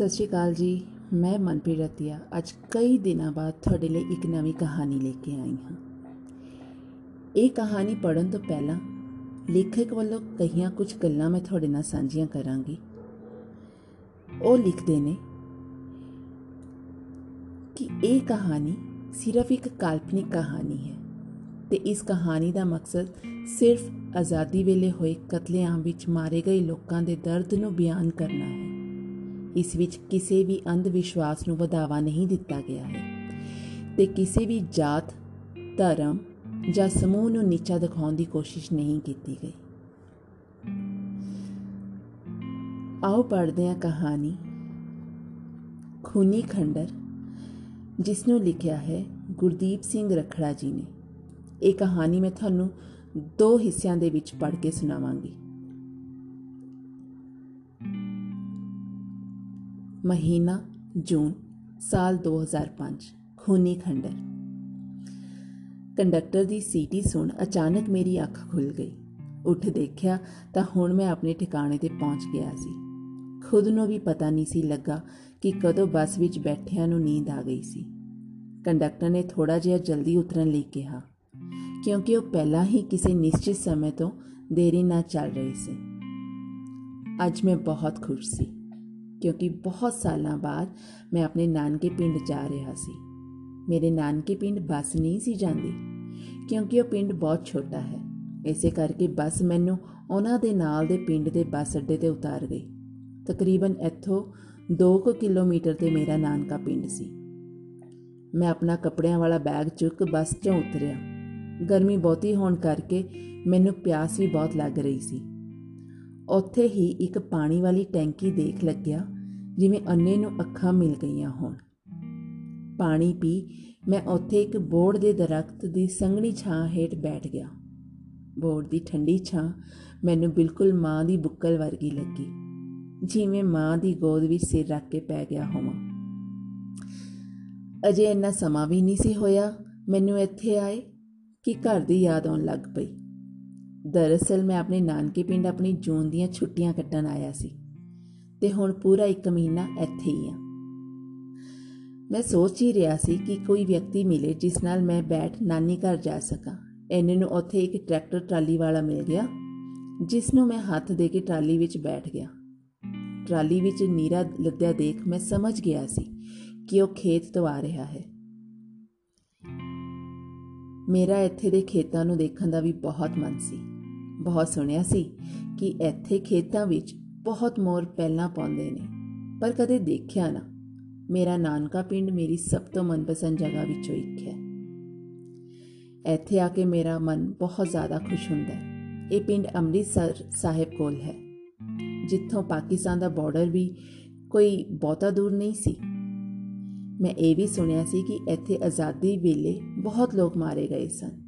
ਸਤਿ ਸ਼੍ਰੀ ਅਕਾਲ ਜੀ। ਮੈਂ ਮਨਪ੍ਰੀਤ ਰਤੀਆ। ਅੱਜ ਕਈ ਦਿਨਾਂ ਬਾਅਦ ਤੁਹਾਡੇ ਲਈ ਇੱਕ ਨਵੀਂ ਕਹਾਣੀ ਲੈ ਕੇ ਆਈ ਹਾਂ। ਇਹ ਕਹਾਣੀ ਪੜਨ ਤੋਂ ਪਹਿਲਾਂ ਲੇਖਕ ਵੱਲੋਂ ਕਹੀਆਂ ਕੁਝ ਗੱਲਾਂ ਮੈਂ ਤੁਹਾਡੇ ਨਾਲ ਸਾਂਝੀਆਂ ਕਰਾਂਗੀ। ਉਹ ਲਿਖਦੇ ਨੇ ਕਿ ਇਹ ਕਹਾਣੀ ਸਿਰਫ ਇੱਕ ਕਾਲਪਨਿਕ ਕਹਾਣੀ ਹੈ ਤੇ ਇਸ ਕਹਾਣੀ ਦਾ ਮਕਸਦ ਸਿਰਫ ਆਜ਼ਾਦੀ ਵੇਲੇ ਹੋਏ ਕਤਲੇਆਮ ਵਿੱਚ ਮਾਰੇ ਗਏ ਲੋਕਾਂ ਦੇ ਦਰਦ ਨੂੰ ਬਿਆਨ ਕਰਨਾ ਹੈ। ਇਸ ਵਿੱਚ ਕਿਸੇ ਵੀ ਅੰਧ ਵਿਸ਼ਵਾਸ ਨੂੰ ਵਧਾਵਾ ਨਹੀਂ ਦਿੱਤਾ ਗਿਆ ਹੈ। ਤੇ ਕਿਸੇ ਵੀ ਜਾਤ, ਧਰਮ ਜਾਂ ਸਮੂਹ ਨੂੰ ਨੀਚਾ ਦਿਖਾਉਣ ਦੀ ਕੋਸ਼ਿਸ਼ ਨਹੀਂ ਕੀਤੀ ਗਈ। ਆਓ ਪੜ੍ਹਦੇ ਹਾਂ ਕਹਾਣੀ ਖੂਨੀ ਖੰਡਰ, ਜਿਸ ਨੂੰ ਲਿਖਿਆ ਹੈ ਗੁਰਦੀਪ ਸਿੰਘ ਰਖੜਾ ਜੀ ਨੇ। ਇਹ ਕਹਾਣੀ ਮੈਂ ਤੁਹਾਨੂੰ ਦੋ ਹਿੱਸਿਆਂ ਦੇ ਵਿੱਚ ਪੜ੍ਹ ਕੇ ਸੁਣਾਵਾਂਗੀ। ਮਹੀਨਾ, ਜੂਨ ਸਾਲ 2005 ਖੂਨੀ ਖੰਡਰ। ਕੰਡਕਟਰ ਦੀ ਸੀਟੀ ਸੁਣ ਅਚਾਨਕ ਮੇਰੀ ਅੱਖ ਖੁੱਲ ਗਈ। ਉੱਠ ਦੇਖਿਆ ਤਾਂ ਹੁਣ ਮੈਂ ਆਪਣੇ ਠਿਕਾਣੇ ਤੇ ਪਹੁੰਚ ਗਿਆ ਸੀ। ਖੁਦ ਨੂੰ ਵੀ ਪਤਾ ਨਹੀਂ ਸੀ ਲੱਗਾ ਕਿ ਕਦੋਂ ਬੱਸ ਵਿੱਚ ਬੈਠਿਆਂ ਨੂੰ ਨੀਂਦ ਆ ਗਈ ਸੀ। ਕੰਡਕਟਰ ਨੇ ਥੋੜਾ ਜਿਹਾ ਜਲਦੀ ਉਤਰਨ ਲਈ ਕਿਹਾ, ਕਿਉਂਕਿ ਉਹ ਪਹਿਲਾਂ ਹੀ ਕਿਸੇ ਨਿਸ਼ਚਿਤ ਸਮੇਂ ਤੋਂ ਦੇਰੀ ਨਾਲ ਚੱਲ ਰਹੀ ਸੀ। ਅੱਜ ਮੈਂ ਬਹੁਤ ਖੁਸ਼ ਸੀ। ਕਿਉਂਕਿ ਬਹੁਤ ਸਾਲਾਂ ਬਾਅਦ ਮੈਂ ਆਪਣੇ ਨਾਨਕੇ ਪਿੰਡ ਜਾ ਰਿਹਾ ਸੀ। ਮੇਰੇ ਨਾਨਕੇ ਪਿੰਡ ਬੱਸ ਨਹੀਂ ਸੀ ਜਾਂਦੀ, ਕਿਉਂਕਿ ਉਹ ਪਿੰਡ ਬਹੁਤ ਛੋਟਾ ਹੈ। ਇਸੇ ਕਰਕੇ ਬੱਸ ਮੈਨੂੰ ਉਹਨਾਂ ਦੇ ਨਾਲ ਦੇ ਪਿੰਡ ਦੇ ਬੱਸ ਅੱਡੇ ਤੇ ਉਤਾਰ ਗਈ। ਤਕਰੀਬਨ ਇੱਥੋਂ 2 ਕਿਲੋਮੀਟਰ ਤੇ ਮੇਰਾ ਨਾਨਕਾ ਪਿੰਡ ਸੀ। ਮੈਂ ਆਪਣਾ ਕੱਪੜਿਆਂ ਵਾਲਾ ਬੈਗ ਚੁੱਕ ਬੱਸ 'ਚੋਂ ਉਤਰਿਆ। ਗਰਮੀ ਬਹੁਤੀ ਹੋਣ ਕਰਕੇ ਮੈਨੂੰ ਪਿਆਸ ਵੀ ਬਹੁਤ ਲੱਗ ਰਹੀ ਸੀ। ਉੱਥੇ ਹੀ ਇੱਕ ਪਾਣੀ ਵਾਲੀ ਟੈਂਕੀ ਦੇਖ ਲੱਗਿਆ, ਜਿਵੇਂ ਅੰਨੇ ਨੂੰ ਅੱਖਾਂ ਮਿਲ ਗਈਆਂ ਹੋਣ। ਪਾਣੀ ਪੀ, ਮੈਂ ਉੱਥੇ ਇੱਕ ਬੋੜ ਦੇ ਦਰਖਤ ਦੀ ਸੰਘਣੀ ਛਾਂ ਹੇਠ ਬੈਠ ਗਿਆ। ਬੋੜ ਦੀ ਠੰਡੀ ਛਾਂ ਮੈਨੂੰ ਬਿਲਕੁਲ ਮਾਂ ਦੀ ਬੁੱਕਲ ਵਰਗੀ ਲੱਗੀ, ਜਿਵੇਂ ਮਾਂ ਦੀ ਗੋਦ ਵਿੱਚ ਸਿਰ ਰੱਖ ਕੇ ਪੈ ਗਿਆ ਹੋਵਾਂ। ਅਜੇ ਇੰਨਾ ਸਮਾਂ ਵੀ ਨਹੀਂ ਸੀ ਹੋਇਆ, ਮੈਨੂੰ ਇੱਥੇ ਆਏ ਕਿ ਘਰ ਦੀ ਯਾਦ ਆਉਣ ਲੱਗ ਪਈ। ਦਰਅਸਲ ਮੈਂ ਆਪਣੇ ਨਾਨਕੇ ਪਿੰਡ ਆਪਣੀ ਜੂਨ ਦੀਆਂ ਛੁੱਟੀਆਂ ਕੱਟਣ ਆਇਆ ਸੀ ਤੇ ਹੁਣ ਪੂਰਾ 1 ਮਹੀਨਾ ਇੱਥੇ ਹੀ ਆ। ਮੈਂ ਸੋਚ ਹੀ ਰਿਹਾ ਸੀ ਕਿ ਕੋਈ ਵਿਅਕਤੀ ਮਿਲੇ ਜਿਸ ਨਾਲ ਮੈਂ ਬੈਠ ਨਾਨੀ ਘਰ ਜਾ ਸਕਾਂ। ਐਨੇ ਨੂੰ ਉੱਥੇ ਇੱਕ ਟਰੈਕਟਰ ਟਰਾਲੀ ਵਾਲਾ ਮਿਲ ਗਿਆ, ਜਿਸ ਨੂੰ ਮੈਂ ਹੱਥ ਦੇ ਕੇ ਟਰਾਲੀ ਵਿੱਚ ਬੈਠ ਗਿਆ। ਟਰਾਲੀ ਵਿੱਚ ਨੀਰਾ ਲੱਦਿਆ ਦੇਖ ਮੈਂ ਸਮਝ ਗਿਆ ਸੀ ਕਿ ਉਹ ਖੇਤ ਤੋਂ ਆ ਰਿਹਾ ਹੈ। ਮੇਰਾ ਇੱਥੇ ਦੇ ਖੇਤਾਂ ਨੂੰ ਦੇਖਣ ਦਾ ਵੀ ਬਹੁਤ ਮਨ ਸੀ। ਬਹੁਤ ਸੁਣਿਆ ਸੀ ਕਿ ਇੱਥੇ ਖੇਤਾਂ ਵਿੱਚ ਬਹੁਤ ਮੋਰ ਪਹਿਲਾਂ ਪਾਉਂਦੇ ਨੇ, ਪਰ ਕਦੇ ਦੇਖਿਆ ਨਾ। ਮੇਰਾ ਨਾਨਕਾ ਪਿੰਡ ਮੇਰੀ ਸਭ ਤੋਂ ਮਨਪਸੰਦ ਜਗ੍ਹਾ ਵਿੱਚੋਂ ਇੱਕ ਹੈ। ਇੱਥੇ ਆ ਕੇ ਮੇਰਾ ਮਨ ਬਹੁਤ ਜ਼ਿਆਦਾ ਖੁਸ਼ ਹੁੰਦਾ ਹੈ। ਇਹ ਪਿੰਡ ਅੰਮ੍ਰਿਤਸਰ ਸਾਹਿਬ ਕੋਲ ਹੈ, ਜਿੱਥੋਂ ਪਾਕਿਸਤਾਨ ਦਾ ਬਾਰਡਰ ਵੀ ਕੋਈ ਬਹੁਤਾ ਦੂਰ ਨਹੀਂ ਸੀ। ਮੈਂ ਇਹ ਵੀ ਸੁਣਿਆ ਸੀ ਕਿ ਇੱਥੇ ਆਜ਼ਾਦੀ ਵੇਲੇ ਬਹੁਤ ਲੋਕ ਮਾਰੇ ਗਏ ਸਨ।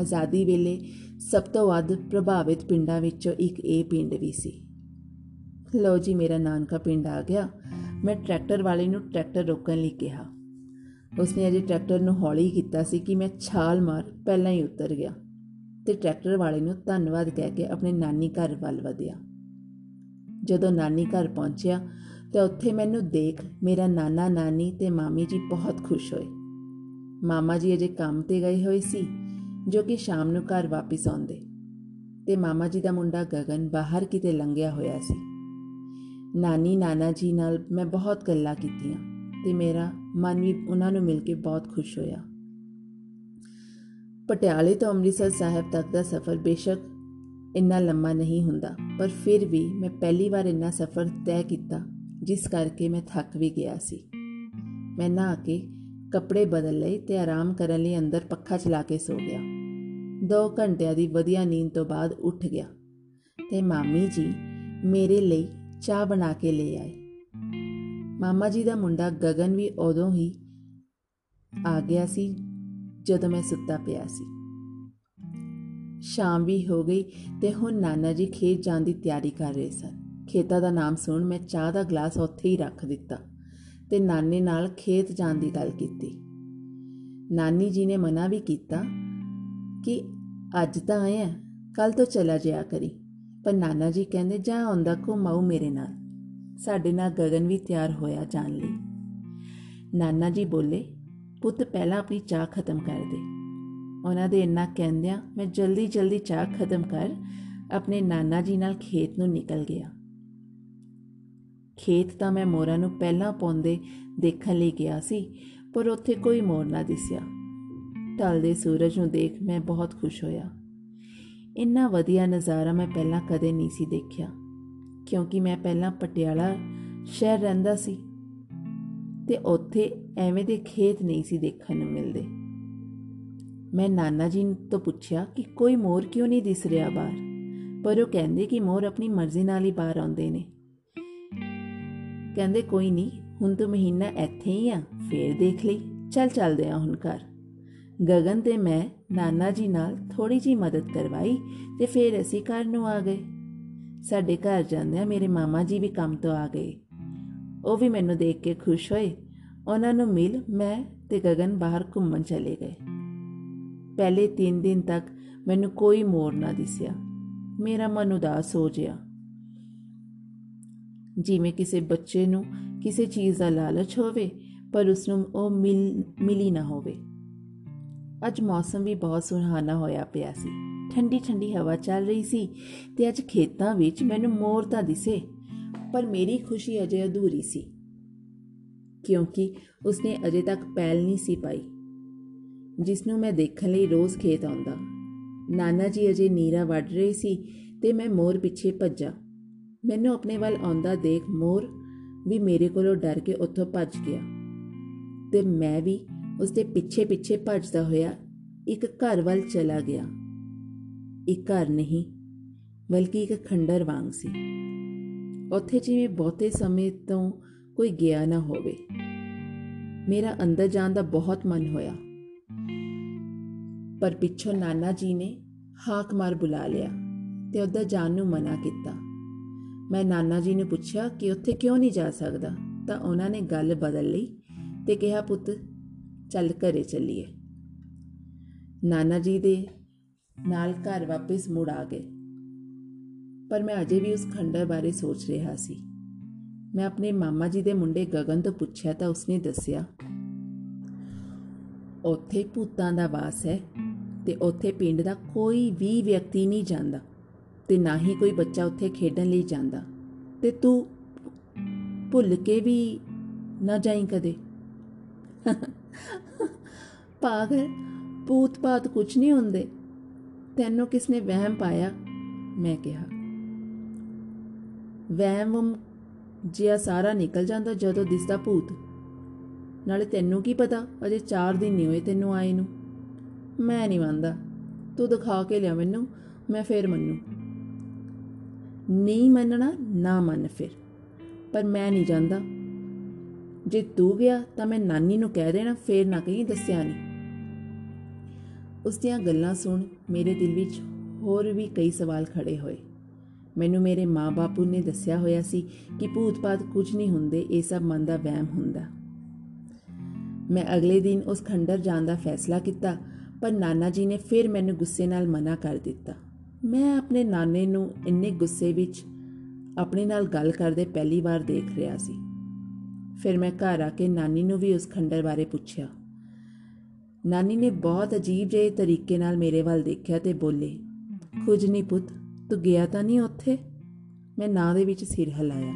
ਆਜ਼ਾਦੀ ਵੇਲੇ ਸਭ ਤੋਂ ਵੱਧ ਪ੍ਰਭਾਵਿਤ ਪਿੰਡਾਂ ਵਿੱਚੋਂ ਇੱਕ ਇਹ ਪਿੰਡ ਵੀ ਸੀ। ਲੋ ਜੀ, ਮੇਰਾ ਨਾਨਕਾ ਪਿੰਡ ਆ ਗਿਆ। ਮੈਂ ਟਰੈਕਟਰ ਵਾਲੇ ਨੂੰ ਟਰੈਕਟਰ ਰੋਕਣ ਲਈ ਕਿਹਾ। ਉਸਨੇ ਅਜੇ ਟਰੈਕਟਰ ਨੂੰ ਹੌਲੀ ਕੀਤਾ ਸੀ ਕਿ ਮੈਂ ਛਾਲ ਮਾਰ ਪਹਿਲਾਂ ਹੀ ਉਤਰ ਗਿਆ ਤੇ ਟਰੈਕਟਰ ਵਾਲੇ ਨੂੰ ਧੰਨਵਾਦ ਕਹਿ ਕੇ ਆਪਣੇ ਨਾਨੀ ਘਰ ਵੱਲ ਵਧਿਆ। ਜਦੋਂ ਨਾਨੀ ਘਰ ਪਹੁੰਚਿਆ ਤੇ ਉੱਥੇ ਮੈਨੂੰ ਦੇਖ ਮੇਰਾ ਨਾਨਾ ਨਾਨੀ ਤੇ ਮਾਮੀ ਜੀ ਬਹੁਤ ਖੁਸ਼ ਹੋਏ। ਮਾਮਾ ਜੀ ਅਜੇ ਕੰਮ ਤੇ ਗਏ ਹੋਏ ਸੀ ਜੋ ਕਿ ਸ਼ਾਮ ਨੂੰ ਘਰ ਵਾਪਸ ਆਉਂਦੇ। ਤੇ ਮਾਮਾ ਜੀ ਦਾ ਮੁੰਡਾ ਗਗਨ ਬਾਹਰ ਕਿਤੇ ਲੰਘਿਆ ਹੋਇਆ ਸੀ। ਨਾਨੀ ਨਾਨਾ ਜੀ ਨਾਲ ਮੈਂ ਬਹੁਤ ਗੱਲਾਂ ਕੀਤੀਆਂ ਤੇ ਮੇਰਾ ਮਨ ਵੀ ਉਹਨਾਂ ਨੂੰ ਮਿਲ ਕੇ ਬਹੁਤ ਖੁਸ਼ ਹੋਇਆ। ਪਟਿਆਲੇ ਤੋਂ ਅੰਮ੍ਰਿਤਸਰ ਸਾਹਿਬ ਤੱਕ ਦਾ ਸਫ਼ਰ ਬੇਸ਼ੱਕ ਇੰਨਾ ਲੰਮਾ ਨਹੀਂ ਹੁੰਦਾ, ਪਰ ਫਿਰ ਵੀ ਮੈਂ ਪਹਿਲੀ ਵਾਰ ਇੰਨਾ ਸਫ਼ਰ ਤੈਅ ਕੀਤਾ, ਜਿਸ ਕਰਕੇ ਮੈਂ ਥੱਕ ਵੀ ਗਿਆ ਸੀ। ਮੈਂ ਨਹਾ ਕੇ ਕੱਪੜੇ ਬਦਲ ਲਏ ਤੇ ਆਰਾਮ ਕਰਨ ਲਈ ਅੰਦਰ ਪੱਖਾ ਚਲਾ ਕੇ ਸੋ ਗਿਆ। 2 ਘੰਟਿਆਂ ਦੀ ਵਧੀਆ ਨੀਂਦ ਤੋਂ ਬਾਅਦ ਉੱਠ ਗਿਆ ਤੇ ਮਾਮੀ ਜੀ ਮੇਰੇ ਲਈ ਚਾਹ ਬਣਾ ਕੇ ਲੈ ਆਏ। ਮਾਮਾ ਜੀ ਦਾ ਮੁੰਡਾ ਗਗਨ ਵੀ ਉਦੋਂ ਹੀ ਆ ਗਿਆ ਸੀ ਜਦੋਂ ਮੈਂ ਸੁੱਤਾ ਪਿਆ ਸੀ। ਸ਼ਾਮ ਵੀ ਹੋ ਗਈ ਤੇ ਹੁਣ ਨਾਨਾ ਜੀ ਖੇਤ ਜਾਣ ਦੀ ਤਿਆਰੀ ਕਰ ਰਹੇ ਸਨ। ਖੇਤਾਂ ਦਾ ਨਾਮ ਸੁਣ ਮੈਂ ਚਾਹ ਦਾ ਗਲਾਸ ਉੱਥੇ ਹੀ ਰੱਖ ਦਿੱਤਾ ਤੇ ਨਾਨੇ ਨਾਲ ਖੇਤ ਜਾਣ ਦੀ ਗੱਲ ਕੀਤੀ। ਨਾਨੀ ਜੀ ਨੇ ਮਨਾ ਵੀ ਕੀਤਾ ਕਿ ਅੱਜ ਤਾਂ ਆਇਆ ਕੱਲ ਤੋਂ ਚਲਾ ਜਾਇਆ ਕਰੀ। ਪਰ ਨਾਨਾ ਜੀ ਕਹਿੰਦੇ ਜਾ ਆਉਂਦਾ ਘੁਮਾਉ ਮੇਰੇ ਨਾਲ। ਸਾਡੇ ਨਾਲ ਗਗਨ ਵੀ ਤਿਆਰ ਹੋਇਆ ਜਾਣ ਲਈ। ਨਾਨਾ ਜੀ ਬੋਲੇ, ਪੁੱਤ ਪਹਿਲਾਂ ਆਪਣੀ ਚਾਹ ਖਤਮ ਕਰ ਦੇ। ਉਹਨਾਂ ਦੇ ਇੰਨਾ ਕਹਿੰਦਿਆਂ ਮੈਂ ਜਲਦੀ ਜਲਦੀ ਚਾਹ ਖਤਮ ਕਰ ਆਪਣੇ ਨਾਨਾ ਜੀ ਨਾਲ ਖੇਤ ਨੂੰ ਨਿਕਲ ਗਿਆ। ਖੇਤ ਤਾਂ ਮੈਂ ਮੋਰਾਂ ਨੂੰ ਪਹਿਲਾਂ ਪਾਉਂਦੇ ਦੇਖਣ ਲਈ ਗਿਆ ਸੀ, ਪਰ ਉੱਥੇ ਕੋਈ ਮੋਰ ਨਾ ਦਿਸਿਆ। ਢਲਦੇ ਸੂਰਜ ਨੂੰ ਦੇਖ ਮੈਂ ਬਹੁਤ ਖੁਸ਼ ਹੋਇਆ। ਇੰਨਾ ਵਧੀਆ ਨਜ਼ਾਰਾ ਮੈਂ ਪਹਿਲਾਂ ਕਦੇ ਨਹੀਂ ਸੀ ਦੇਖਿਆ, ਕਿਉਂਕਿ ਮੈਂ ਪਹਿਲਾਂ ਪਟਿਆਲਾ ਸ਼ਹਿਰ ਰਹਿੰਦਾ ਸੀ ਤੇ ਉੱਥੇ ਐਵੇਂ ਦੇ ਖੇਤ ਨਹੀਂ ਸੀ ਦੇਖਣ ਨੂੰ ਮਿਲਦੇ। ਮੈਂ ਨਾਨਾ ਜੀ ਤੋਂ ਪੁੱਛਿਆ ਕਿ ਕੋਈ ਮੋਰ ਕਿਉਂ ਨਹੀਂ ਦਿਸ ਰਿਹਾ ਬਾਹਰ? ਪਰ ਉਹ ਕਹਿੰਦੇ ਕਿ ਮੋਰ ਆਪਣੀ ਮਰਜ਼ੀ ਨਾਲ ਹੀ ਬਾਹਰ ਆਉਂਦੇ ਨੇ। ਕਹਿੰਦੇ ਕੋਈ ਨਹੀਂ, ਹੁਣ ਤੋਂ ਮਹੀਨਾ ਇੱਥੇ ਹੀ ਆ, ਫੇਰ ਦੇਖ ਲਈ, ਚੱਲ ਚੱਲਦੇ ਆ ਹੁਣ ਘਰ। ਗਗਨ ਤੇ ਮੈਂ ਨਾਨਾ ਜੀ ਨਾਲ ਥੋੜੀ ਜੀ ਮਦਦ ਕਰਵਾਈ ਤੇ ਫੇਰ ਅਸੀਂ ਘਰ ਨੂੰ ਆ ਗਏ। ਸਾਡੇ ਘਰ ਜਾਂਦਿਆਂ ਮੇਰੇ ਮਾਮਾ ਜੀ ਵੀ ਕੰਮ ਤੋਂ ਆ ਗਏ। ਉਹ ਵੀ ਮੈਨੂੰ ਦੇਖ ਕੇ ਖੁਸ਼ ਹੋਏ। ਉਹਨਾਂ ਨੂੰ ਮਿਲ ਮੈਂ ਤੇ ਗਗਨ ਬਾਹਰ ਘੁੰਮਣ ਚਲੇ ਗਏ। ਪਹਿਲੇ 3 ਦਿਨ ਤੱਕ ਮੈਨੂੰ ਕੋਈ ਮੋਰ ਨਾ ਦਿਸਿਆ। ਮੇਰਾ ਮਨ ਉਦਾਸ ਹੋ ਗਿਆ। ਜਿਵੇਂ ਕਿਸੇ ਬੱਚੇ ਨੂੰ ਕਿਸੇ ਚੀਜ਼ ਦਾ ਲਾਲਚ ਹੋਵੇ ਪਰ ਉਸ ਨੂੰ ਉਹ ਮਿਲ ਮਿਲੀ ਨਾ ਹੋਵੇ। ਅੱਜ ਮੌਸਮ ਵੀ ਬਹੁਤ ਸੁਹਾਣਾ ਹੋਇਆ ਪਿਆ ਸੀ। ਠੰਡੀ ਠੰਡੀ ਹਵਾ ਚੱਲ ਰਹੀ ਸੀ ਤੇ ਅੱਜ ਖੇਤਾਂ ਵਿੱਚ ਮੈਨੂੰ ਮੋਰ ਤਾਂ ਦਿਸੇ, ਪਰ ਮੇਰੀ ਖੁਸ਼ੀ ਅਜੇ ਅਧੂਰੀ ਸੀ, ਕਿਉਂਕਿ ਉਸਨੇ ਅਜੇ ਤੱਕ ਪੈਲ ਨਹੀਂ ਸੀ ਪਾਈ ਜਿਸ ਨੂੰ ਮੈਂ ਦੇਖਣ ਲਈ ਰੋਜ਼ ਖੇਤ ਆਉਂਦਾ। ਨਾਨਾ ਜੀ ਅਜੇ ਨੀਰਾ ਵੱਢ ਰਹੇ ਸੀ ਤੇ ਮੈਂ ਮੋਰ ਪਿੱਛੇ ਭੱਜਾ। ਮੈਨੂੰ ਆਪਣੇ ਵੱਲ ਆਉਂਦਾ ਦੇਖ ਮੋਰ ਵੀ ਮੇਰੇ ਕੋਲੋਂ ਡਰ ਕੇ ਉੱਥੋਂ ਭੱਜ ਗਿਆ ਤੇ ਮੈਂ ਵੀ ਉਸ ਦੇ ਪਿੱਛੇ ਪਿੱਛੇ ਭੱਜਦਾ ਹੋਇਆ ਇੱਕ ਘਰ ਵੱਲ ਚਲਾ ਗਿਆ। ਇੱਕ ਘਰ ਨਹੀਂ, ਬਲਕਿ ਇੱਕ ਖੰਡਰ ਵਾਂਗ ਸੀ। ਉੱਥੇ ਜਿਵੇਂ ਬਹੁਤੇ ਸਮੇਂ ਤੋਂ ਕੋਈ ਗਿਆ ਨਾ ਹੋਵੇ। ਮੇਰਾ ਅੰਦਰ ਜਾਣ ਦਾ ਬਹੁਤ ਮਨ ਹੋਇਆ। ਪਰ ਪਿੱਛੋਂ ਨਾਨਾ ਜੀ ਨੇ ਹਾਕ ਮਾਰ ਬੁਲਾ ਲਿਆ ਤੇ ਉੱਧਰ ਜਾਣ ਨੂੰ ਮਨਾ ਕੀਤਾ। ਮੈਂ ਨਾਨਾ ਜੀ ਨੂੰ ਪੁੱਛਿਆ ਕਿ ਉੱਥੇ ਕਿਉਂ ਨਹੀਂ ਜਾ ਸਕਦਾ? ਤਾਂ ਉਹਨਾਂ ਨੇ ਗੱਲ ਬਦਲ ਲਈ ਤੇ ਕਿਹਾ, ਪੁੱਤ ਚੱਲ ਘਰੇ ਚੱਲੀਏ। ਨਾਨਾ ਜੀ ਦੇ ਨਾਲ ਘਰ ਵਾਪਸ ਮੁੜ ਆ ਗਏ। ਪਰ ਮੈਂ ਅਜੇ ਵੀ ਉਸ ਖੰਡਰ ਬਾਰੇ ਸੋਚ ਰਿਹਾ ਸੀ। ਮੈਂ ਆਪਣੇ ਮਾਮਾ ਜੀ ਦੇ ਮੁੰਡੇ ਗਗਨ ਤੋਂ ਪੁੱਛਿਆ ਤਾਂ ਉਸਨੇ ਦੱਸਿਆ, ਉੱਥੇ ਭੂਤਾਂ ਦਾ ਵਾਸ ਹੈ ਤੇ ਉੱਥੇ ਪਿੰਡ ਦਾ ਕੋਈ ਵੀ ਵਿਅਕਤੀ ਨਹੀਂ ਜਾਂਦਾ ਤੇ ਨਾ ਹੀ ਕੋਈ ਬੱਚਾ ਉੱਥੇ ਖੇਡਣ ਲਈ ਜਾਂਦਾ ਤੇ ਤੂੰ ਭੁੱਲ ਕੇ ਵੀ ਨਾ ਜਾਈਂ ਕਦੇ? ਪਾਗਲ, ਭੂਤ ਪਾਤ ਕੁਝ ਨਹੀਂ ਹੁੰਦੇ। ਤੈਨੂੰ ਕਿਸਨੇ ਵਹਿਮ ਪਾਇਆ? ਮੈਂ ਕਿਹਾ। ਵਹਿਮ ਜਿਆ ਸਾਰਾ ਨਿਕਲ ਜਾਂਦਾ ਜਦੋਂ ਦਿਸਦਾ ਭੂਤ। ਨਾਲੇ ਤੈਨੂੰ ਕੀ ਪਤਾ? ਅਜੇ 4 ਦਿਨ ਨਹੀਂ ਹੋਏ ਤੈਨੂੰ ਆਏ ਨੂੰ। ਮੈਂ ਨਹੀਂ ਮੰਨਦਾ। ਤੂੰ ਦਿਖਾ ਕੇ ਲਿਆ ਮੈਨੂੰ, ਮੈਂ ਫੇਰ ਮੰਨੂ। ਨਹੀਂ ਮੰਨਣਾ, ਨਾ ਮੰਨ ਫਿਰ। ਪਰ ਮੈਂ ਨਹੀਂ ਜਾਂਦਾ। ਜੇ ਤੂੰ ਗਿਆ ਤਾਂ ਮੈਂ ਨਾਨੀ ਨੂੰ ਕਹਿ ਦੇਣਾ, ਫੇਰ ਨਾ ਕਹੀਂ ਦੱਸਿਆ ਨਹੀਂ ਉਸ ਦੀਆਂ ਗੱਲਾਂ ਸੁਣ ਮੇਰੇ ਦਿਲ ਵਿੱਚ ਹੋਰ ਵੀ ਕਈ ਸਵਾਲ ਖੜੇ ਹੋਏ। ਮੈਨੂੰ ਮੇਰੇ ਮਾਪੇ ਨੇ ਦੱਸਿਆ ਹੋਇਆ ਸੀ ਕਿ ਭੂਤ-ਪਾਤ ਕੁਝ ਨਹੀਂ ਹੁੰਦੇ, ਇਹ ਸਭ ਮਨ ਦਾ ਵਹਿਮ ਹੁੰਦਾ। ਮੈਂ ਅਗਲੇ ਦਿਨ ਉਸ ਖੰਡਰ ਜਾਣ ਦਾ ਫੈਸਲਾ ਕੀਤਾ, ਪਰ ਨਾਨਾ ਜੀ ਨੇ ਫਿਰ ਮੈਨੂੰ ਗੁੱਸੇ ਨਾਲ ਮਨਾ ਕਰ ਦਿੱਤਾ। ਮੈਂ ਆਪਣੇ ਨਾਨੇ ਨੂੰ ਇੰਨੇ ਗੁੱਸੇ ਵਿੱਚ ਆਪਣੇ ਨਾਲ ਗੱਲ ਕਰਦੇ ਪਹਿਲੀ ਵਾਰ ਦੇਖ ਰਿਹਾ ਸੀ। ਫਿਰ ਮੈਂ ਘਰ ਆ ਕੇ ਨਾਨੀ ਨੂੰ ਵੀ ਉਸ ਖੰਡਰ ਬਾਰੇ ਪੁੱਛਿਆ। ਨਾਨੀ ਨੇ ਬਹੁਤ ਅਜੀਬ ਜਿਹੇ ਤਰੀਕੇ ਨਾਲ ਮੇਰੇ ਵੱਲ ਦੇਖਿਆ ਤੇ ਬੋਲੇ ਕੁਝ ਨਹੀਂ ਪੁੱਤ, ਤੂੰ ਗਿਆ ਤਾਂ ਨਹੀਂ ਉੱਥੇ? ਮੈਂ ਨਾਂ ਦੇ ਵਿੱਚ ਸਿਰ ਹਿਲਾਇਆ।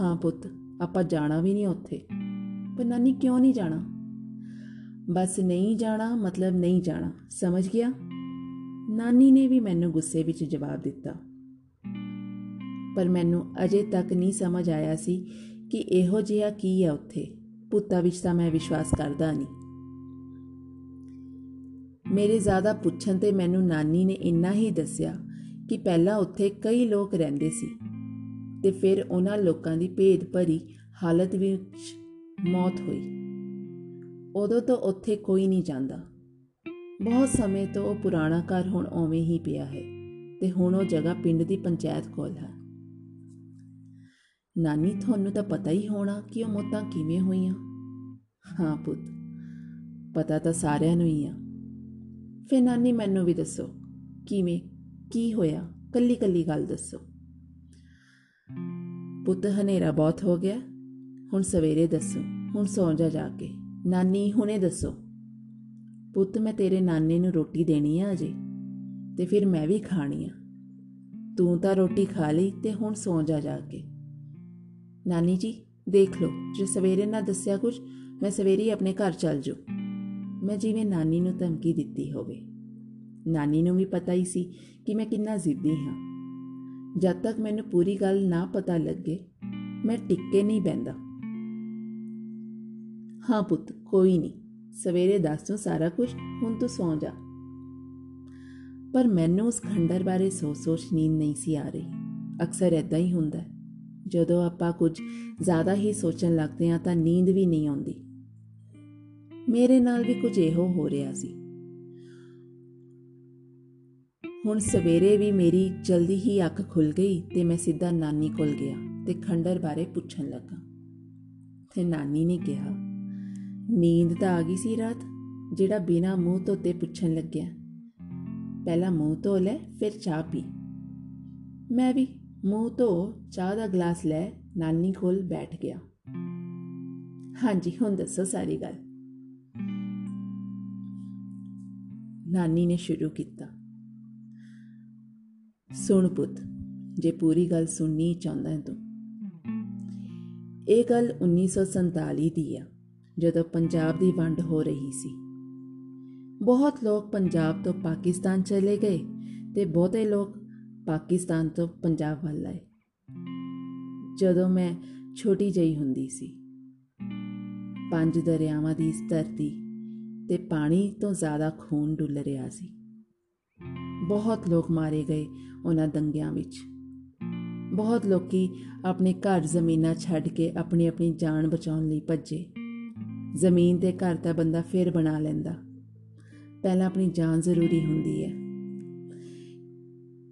ਹਾਂ ਪੁੱਤ, ਆਪਾਂ ਜਾਣਾ ਵੀ ਨਹੀਂ ਉੱਥੇ। ਪਰ ਨਾਨੀ ਕਿਉਂ ਨਹੀਂ ਜਾਣਾ? ਬਸ ਨਹੀਂ ਜਾਣਾ, ਮਤਲਬ ਨਹੀਂ ਜਾਣਾ। ਸਮਝ ਗਿਆ? ਨਾਨੀ ਨੇ ਵੀ ਮੈਨੂੰ ਗੁੱਸੇ ਵਿੱਚ ਜਵਾਬ ਦਿੱਤਾ। ਪਰ ਮੈਨੂੰ ਅਜੇ ਤੱਕ ਨਹੀਂ ਸਮਝ ਆਇਆ ਸੀ ਕਿ ਇਹੋ ਜਿਹਾ ਕੀ ਹੈ ਉੱਥੇ? ਪੁੱਤਾਂ ਵਿੱਚ ਤਾਂ ਮੈਂ ਵਿਸ਼ਵਾਸ ਕਰਦਾ ਨਹੀਂ। ਮੇਰੇ ਜ਼ਿਆਦਾ ਪੁੱਛਣ ਤੇ ਮੈਨੂੰ ਨਾਨੀ ਨੇ ਇੰਨਾ ਹੀ ਦੱਸਿਆ ਕਿ ਪਹਿਲਾਂ ਉੱਥੇ ਕਈ ਲੋਕ ਰਹਿੰਦੇ ਸੀ ਤੇ ਫਿਰ ਉਹਨਾਂ ਲੋਕਾਂ ਦੀ ਭੇਦ ਭਰੀ ਹਾਲਤ ਵਿੱਚ ਮੌਤ ਹੋਈ। ਉਦੋਂ ਤੋਂ ਉੱਥੇ ਕੋਈ ਨਹੀਂ ਜਾਂਦਾ। ਬਹੁਤ ਸਮੇਂ ਤੋਂ ਉਹ ਪੁਰਾਣਾ ਘਰ ਹੁਣ ਓਵੇਂ ਹੀ ਪਿਆ ਹੈ ਤੇ ਹੁਣ ਉਹ ਜਗ੍ਹਾ ਪਿੰਡ ਦੀ ਪੰਚਾਇਤ ਕੋਲ ਹੈ। ਨਾਨੀ, ਤੁਹਾਨੂੰ ਤਾਂ ਪਤਾ ਹੀ ਹੋਣਾ ਕਿ ਉਹ ਮੌਤਾਂ ਕਿਵੇਂ ਹੋਈਆਂ। ਹਾਂ ਪੁੱਤ, ਪਤਾ ਤਾਂ ਸਾਰਿਆਂ ਨੂੰ ਹੀ ਆ। ਫਿਰ ਨਾਨੀ, ਮੈਨੂੰ ਵੀ ਦੱਸੋ, ਕਿਵੇਂ, ਕੀ ਹੋਇਆ? ਕੱਲੀ ਕੱਲੀ ਗੱਲ ਦੱਸੋ। ਪੁੱਤ, ਹਨੇਰਾ ਬਹੁਤ ਹੋ ਗਿਆ। ਹੁਣ ਸਵੇਰੇ ਦੱਸੋ, ਹੁਣ ਸੌਂ ਜਾ ਜਾ ਕੇ। ਨਾਨੀ, ਹੁਣੇ ਦੱਸੋ। ਪੁੱਤ, ਮੈਂ ਤੇਰੇ ਨਾਨੇ ਨੂੰ ਰੋਟੀ ਦੇਣੀ ਆ ਅਜੇ, ਤੇ ਫਿਰ ਮੈਂ ਵੀ ਖਾਣੀ ਆ। ਤੂੰ ਤਾਂ ਰੋਟੀ ਖਾ ਲਈ ਤੇ ਹੁਣ ਸੌਂ ਜਾ ਜਾ ਕੇ। ਨਾਨੀ ਜੀ, ਦੇਖ ਲਓ, ਜੇ ਸਵੇਰੇ ਨਾ ਦੱਸਿਆ ਕੁਝ ਮੈਂ ਸਵੇਰੇ ਹੀ ਆਪਣੇ ਘਰ ਚੱਲ ਜੂ ਮੈਂ ਜਿਵੇਂ ਨਾਨੀ ਨੂੰ ਧਮਕੀ ਦਿੱਤੀ ਹੋਵੇ। ਨਾਨੀ ਨੂੰ ਵੀ ਪਤਾ ਹੀ ਸੀ ਕਿ ਮੈਂ ਕਿੰਨਾ ਜ਼ਿੱਦੀ ਹਾਂ। ਜਦ ਤੱਕ ਮੈਨੂੰ ਪੂਰੀ ਗੱਲ ਨਾ ਪਤਾ ਲੱਗੇ, ਮੈਂ ਟਿੱਕੇ ਨਹੀਂ ਬੈੰਦਾ ਹਾਂ ਪੁੱਤ, ਕੋਈ ਨਹੀਂ, ਸਵੇਰੇ ਦੱਸ ਤੂੰ ਸਾਰਾ ਕੁਝ ਹੁਣ ਤੂੰ ਸੌਂ ਜਾ। ਪਰ ਮੈਨੂੰ ਉਸ ਖੰਡਰ ਬਾਰੇ ਸੋਚ-ਸੋਚ ਨੀਂਦ ਨਹੀਂ ਸੀ ਆ ਰਹੀ। ਅਕਸਰ ਐਦਾਂ ਹੀ ਹੁੰਦਾ ਹੈ। ਜਦੋਂ ਆਪਾਂ ਕੁਝ ਜ਼ਿਆਦਾ ਹੀ ਸੋਚਣ ਲੱਗਦੇ ਹਾਂ ਤਾਂ ਨੀਂਦ ਵੀ ਨਹੀਂ ਆਉਂਦੀ। ਮੇਰੇ ਨਾਲ ਵੀ ਕੁਝ ਇਹੋ ਹੋ ਰਿਹਾ ਸੀ। ਹੁਣ ਸਵੇਰੇ ਵੀ ਮੇਰੀ ਜਲਦੀ ਹੀ ਅੱਖ ਖੁੱਲ ਗਈ ਤੇ ਮੈਂ ਸਿੱਧਾ ਨਾਨੀ ਕੋਲ ਗਿਆ ਤੇ ਖੰਡਰ ਬਾਰੇ ਪੁੱਛਣ ਲੱਗਾ। ਤੇ ਨਾਨੀ ਨੇ ਕਿਹਾ, ਨੀਂਦ ਤਾਂ ਆ ਗਈ ਸੀ ਰਾਤ, ਜਿਹੜਾ ਬਿਨਾ ਮੂੰਹ ਧੋਤੇ ਪੁੱਛਣ ਲੱਗਿਆ। ਪਹਿਲਾਂ ਮੂੰਹ ਧੋ ਲੈ, ਫਿਰ ਚਾਹ ਪੀ। ਮੈਂ ਵੀ ਮੂੰਹ ਧੋ ਚਾਹ ਦਾ ਗਲਾਸ ਲੈ, ਨਾਨੀ ਕੋਲ ਬੈਠ ਗਿਆ। ਹਾਂਜੀ, ਹੁਣ ਦੱਸੋ ਸਾਰੀ ਗੱਲ। ਨਾਨੀ ਨੇ ਸ਼ੁਰੂ ਕੀਤਾ। ਸੁਣ ਪੁੱਤ, ਜੇ ਪੂਰੀ ਗੱਲ ਸੁਣਨੀ ਚਾਹੁੰਦਾ ਹੈ ਤੂੰ। ਇਹ ਗੱਲ 1947 ਦੀ ਆ, ਜਦੋਂ ਪੰਜਾਬ ਦੀ ਵੰਡ ਹੋ ਰਹੀ ਸੀ। ਬਹੁਤ ਲੋਕ ਪੰਜਾਬ ਤੋਂ ਪਾਕਿਸਤਾਨ ਚਲੇ ਗਏ ਤੇ ਬਹੁਤੇ ਲੋਕ ਪਾਕਿਸਤਾਨ ਤੋਂ ਪੰਜਾਬ ਵੱਲ ਆਏ। ਜਦੋਂ ਮੈਂ ਛੋਟੀ ਜਈ ਹੁੰਦੀ ਸੀ, ਪੰਜ ਦਰਿਆਵਾਂ ਦੀ ਇਸ ਧਰਤੀ ਤੇ ਪਾਣੀ ਤੋਂ ਜ਼ਿਆਦਾ ਖੂਨ ਡੁੱਲ ਰਿਹਾ ਸੀ। ਬਹੁਤ ਲੋਕ ਮਾਰੇ ਗਏ ਉਹਨਾਂ ਦੰਗਿਆਂ ਵਿੱਚ। ਬਹੁਤ ਲੋਕੀ ਆਪਣੇ ਘਰ ਜ਼ਮੀਨਾਂ ਛੱਡ ਕੇ ਆਪਣੀ ਆਪਣੀ ਜਾਨ ਬਚਾਉਣ ਲਈ ਭੱਜੇ। ਜ਼ਮੀਨ ਤੇ ਘਰ ਤਾਂ ਬੰਦਾ ਫੇਰ ਬਣਾ ਲੈਂਦਾ। ਪਹਿਲਾਂ ਆਪਣੀ ਜਾਨ ਜ਼ਰੂਰੀ ਹੁੰਦੀ ਹੈ।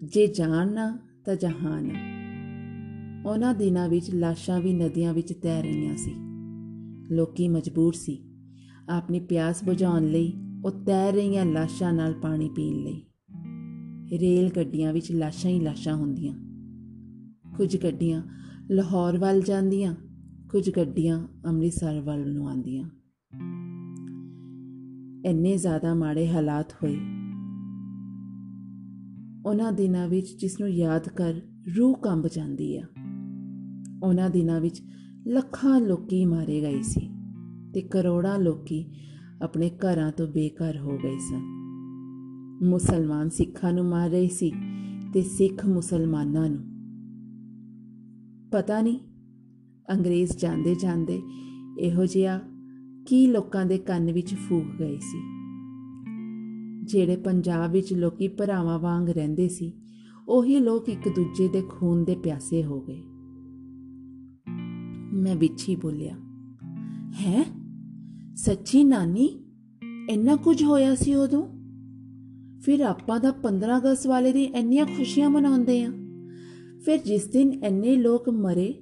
ਜੇ ਜਾਨ ਨਾ, ਤਾਂ ਜਹਾਨ ਉਹਨਾਂ ਦਿਨਾਂ ਵਿੱਚ ਲਾਸ਼ਾਂ ਵੀ ਨਦੀਆਂ ਵਿੱਚ ਤੈਰ ਰਹੀਆਂ ਸੀ। ਲੋਕੀ ਮਜਬੂਰ ਸੀ ਆਪਣੀ ਪਿਆਸ ਬੁਝਾਉਣ ਲਈ, ਉਹ ਤੈਰ ਰਹੀਆਂ ਲਾਸ਼ਾਂ ਨਾਲ ਪਾਣੀ ਪੀਣ ਲਈ। ਰੇਲ ਗੱਡੀਆਂ ਵਿੱਚ ਲਾਸ਼ਾਂ ਹੀ ਲਾਸ਼ਾਂ ਹੁੰਦੀਆਂ। ਕੁਝ ਗੱਡੀਆਂ ਲਾਹੌਰ ਵੱਲ ਜਾਂਦੀਆਂ, ਕੁਝ ਗੱਡੀਆਂ ਅੰਮ੍ਰਿਤਸਰ ਵੱਲ ਨੂੰ ਆਉਂਦੀਆਂ। ਇੰਨੇ ਜ਼ਿਆਦਾ ਮਾੜੇ ਹਾਲਾਤ ਹੋਏ ਉਹਨਾਂ ਦਿਨਾਂ ਵਿੱਚ ਜਿਸ ਨੂੰ ਯਾਦ ਕਰ ਰੂਹ ਕੰਬ ਜਾਂਦੀ ਆ। ਉਹਨਾਂ ਦਿਨਾਂ ਵਿੱਚ ਲੱਖਾਂ ਲੋਕੀ ਮਾਰੇ ਗਏ ਸੀ ਤੇ ਕਰੋੜਾਂ ਲੋਕੀ ਆਪਣੇ ਘਰਾਂ ਤੋਂ ਬੇਘਰ ਹੋ ਗਏ ਸਨ। ਮੁਸਲਮਾਨ ਸਿੱਖਾਂ ਨੂੰ ਮਾਰ ਰਹੇ ਸੀ ਤੇ ਸਿੱਖ ਮੁਸਲਮਾਨਾਂ ਨੂੰ। ਪਤਾ ਨਹੀਂ ਅੰਗਰੇਜ਼ ਜਾਂਦੇ ਜਾਂਦੇ ਇਹੋ ਜਿਹਾ ਕੀ ਲੋਕਾਂ ਦੇ ਕੰਨ ਵਿੱਚ ਫੂਕ ਗਏ ਸੀ। ਜਿਹੜੇ ਪੰਜਾਬ ਵਿੱਚ ਲੋਕੀ ਭਰਾਵਾਂ ਵਾਂਗ ਰਹਿੰਦੇ ਸੀ, ਉਹੀ ਲੋਕ ਇੱਕ ਦੂਜੇ ਦੇ ਖੂਨ ਦੇ ਪਿਆਸੇ ਹੋ ਗਏ। ਮੈਂ ਵਿੱਚ ਹੀ ਬੋਲਿਆ, ਹੈ? ਸੱਚੀ ਨਾਨੀ, ਇੰਨਾ ਕੁਝ ਹੋਇਆ ਸੀ ਉਦੋਂ? ਫਿਰ ਆਪਾਂ ਦਾ 15 ਅਗਸਤ ਵਾਲੇ ਦਿਨ ਇੰਨੀਆਂ ਖੁਸ਼ੀਆਂ ਮਨਾਉਂਦੇ ਆ। ਫਿਰ ਜਿਸ ਦਿਨ ਇੰਨੇ ਲੋਕ ਮਰੇ,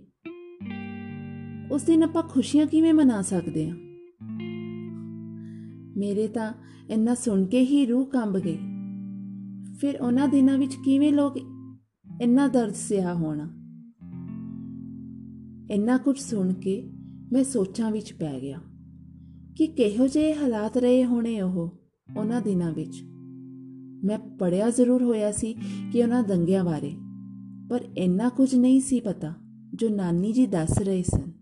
ਉਸ ਦਿਨ ਆਪਾਂ ਖੁਸ਼ੀਆਂ ਕਿਵੇਂ ਮਨਾ ਸਕਦੇ ਆ? ਮੇਰੇ ਤਾਂ ਇੰਨਾ ਸੁਣ ਕੇ ਹੀ ਰੂਹ ਕੰਬ ਗਈ। ਫਿਰ ਉਹਨਾਂ ਦਿਨਾਂ ਵਿੱਚ ਕਿਵੇਂ ਲੋਕ ਇੰਨਾ ਦਰਦ ਸਿਆ ਹੋਣਾ? ਇੰਨਾ ਕੁਝ ਸੁਣ ਕੇ ਮੈਂ ਸੋਚਾਂ ਵਿੱਚ ਪੈ ਗਿਆ ਕਿ ਕਿਹੋ ਜਿਹੇ ਹਾਲਾਤ ਰਹੇ ਹੋਣੇ ਉਹ ਉਹਨਾਂ ਦਿਨਾਂ ਵਿੱਚ। ਮੈਂ ਪੜਿਆ ਜ਼ਰੂਰ ਹੋਇਆ ਸੀ ਕਿ ਉਹਨਾਂ ਦੰਗਿਆਂ ਬਾਰੇ, ਪਰ ਇੰਨਾ ਕੁਝ ਨਹੀਂ ਸੀ ਪਤਾ ਜੋ ਨਾਨੀ ਜੀ ਦੱਸ ਰਹੇ ਸਨ।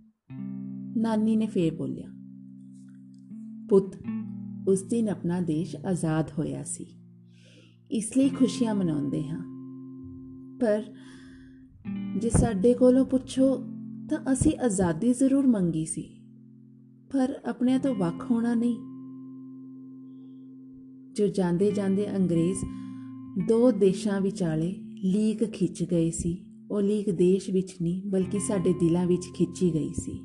ਨਾਨੀ ਨੇ ਫੇਰ ਬੋਲਿਆ, ਪੁੱਤ ਉਸ ਦਿਨ ਆਪਣਾ ਦੇਸ਼ ਆਜ਼ਾਦ ਹੋਇਆ ਸੀ। ਇਸ ਲਈ ਖੁਸ਼ੀਆਂ ਮਨਾਉਂਦੇ ਹਾਂ। ਪਰ ਜੇ ਸਾਡੇ ਕੋਲੋਂ ਪੁੱਛੋ ਤਾਂ ਅਸੀਂ ਆਜ਼ਾਦੀ ਜ਼ਰੂਰ ਮੰਗੀ ਸੀ, ਪਰ ਆਪਣਿਆਂ ਤੋਂ ਵੱਖ ਹੋਣਾ ਨਹੀਂ। ਜੋ ਜਾਂਦੇ ਜਾਂਦੇ ਅੰਗਰੇਜ਼ ਦੋ ਦੇਸ਼ਾਂ ਵਿਚਾਲੇ ਲੀਕ ਖਿੱਚ ਗਏ ਸੀ, ਉਹ ਲੀਕ ਦੇਸ਼ ਵਿੱਚ ਨਹੀਂ, ਬਲਕਿ ਸਾਡੇ ਦਿਲਾਂ ਵਿੱਚ ਖਿੱਚੀ ਗਈ ਸੀ।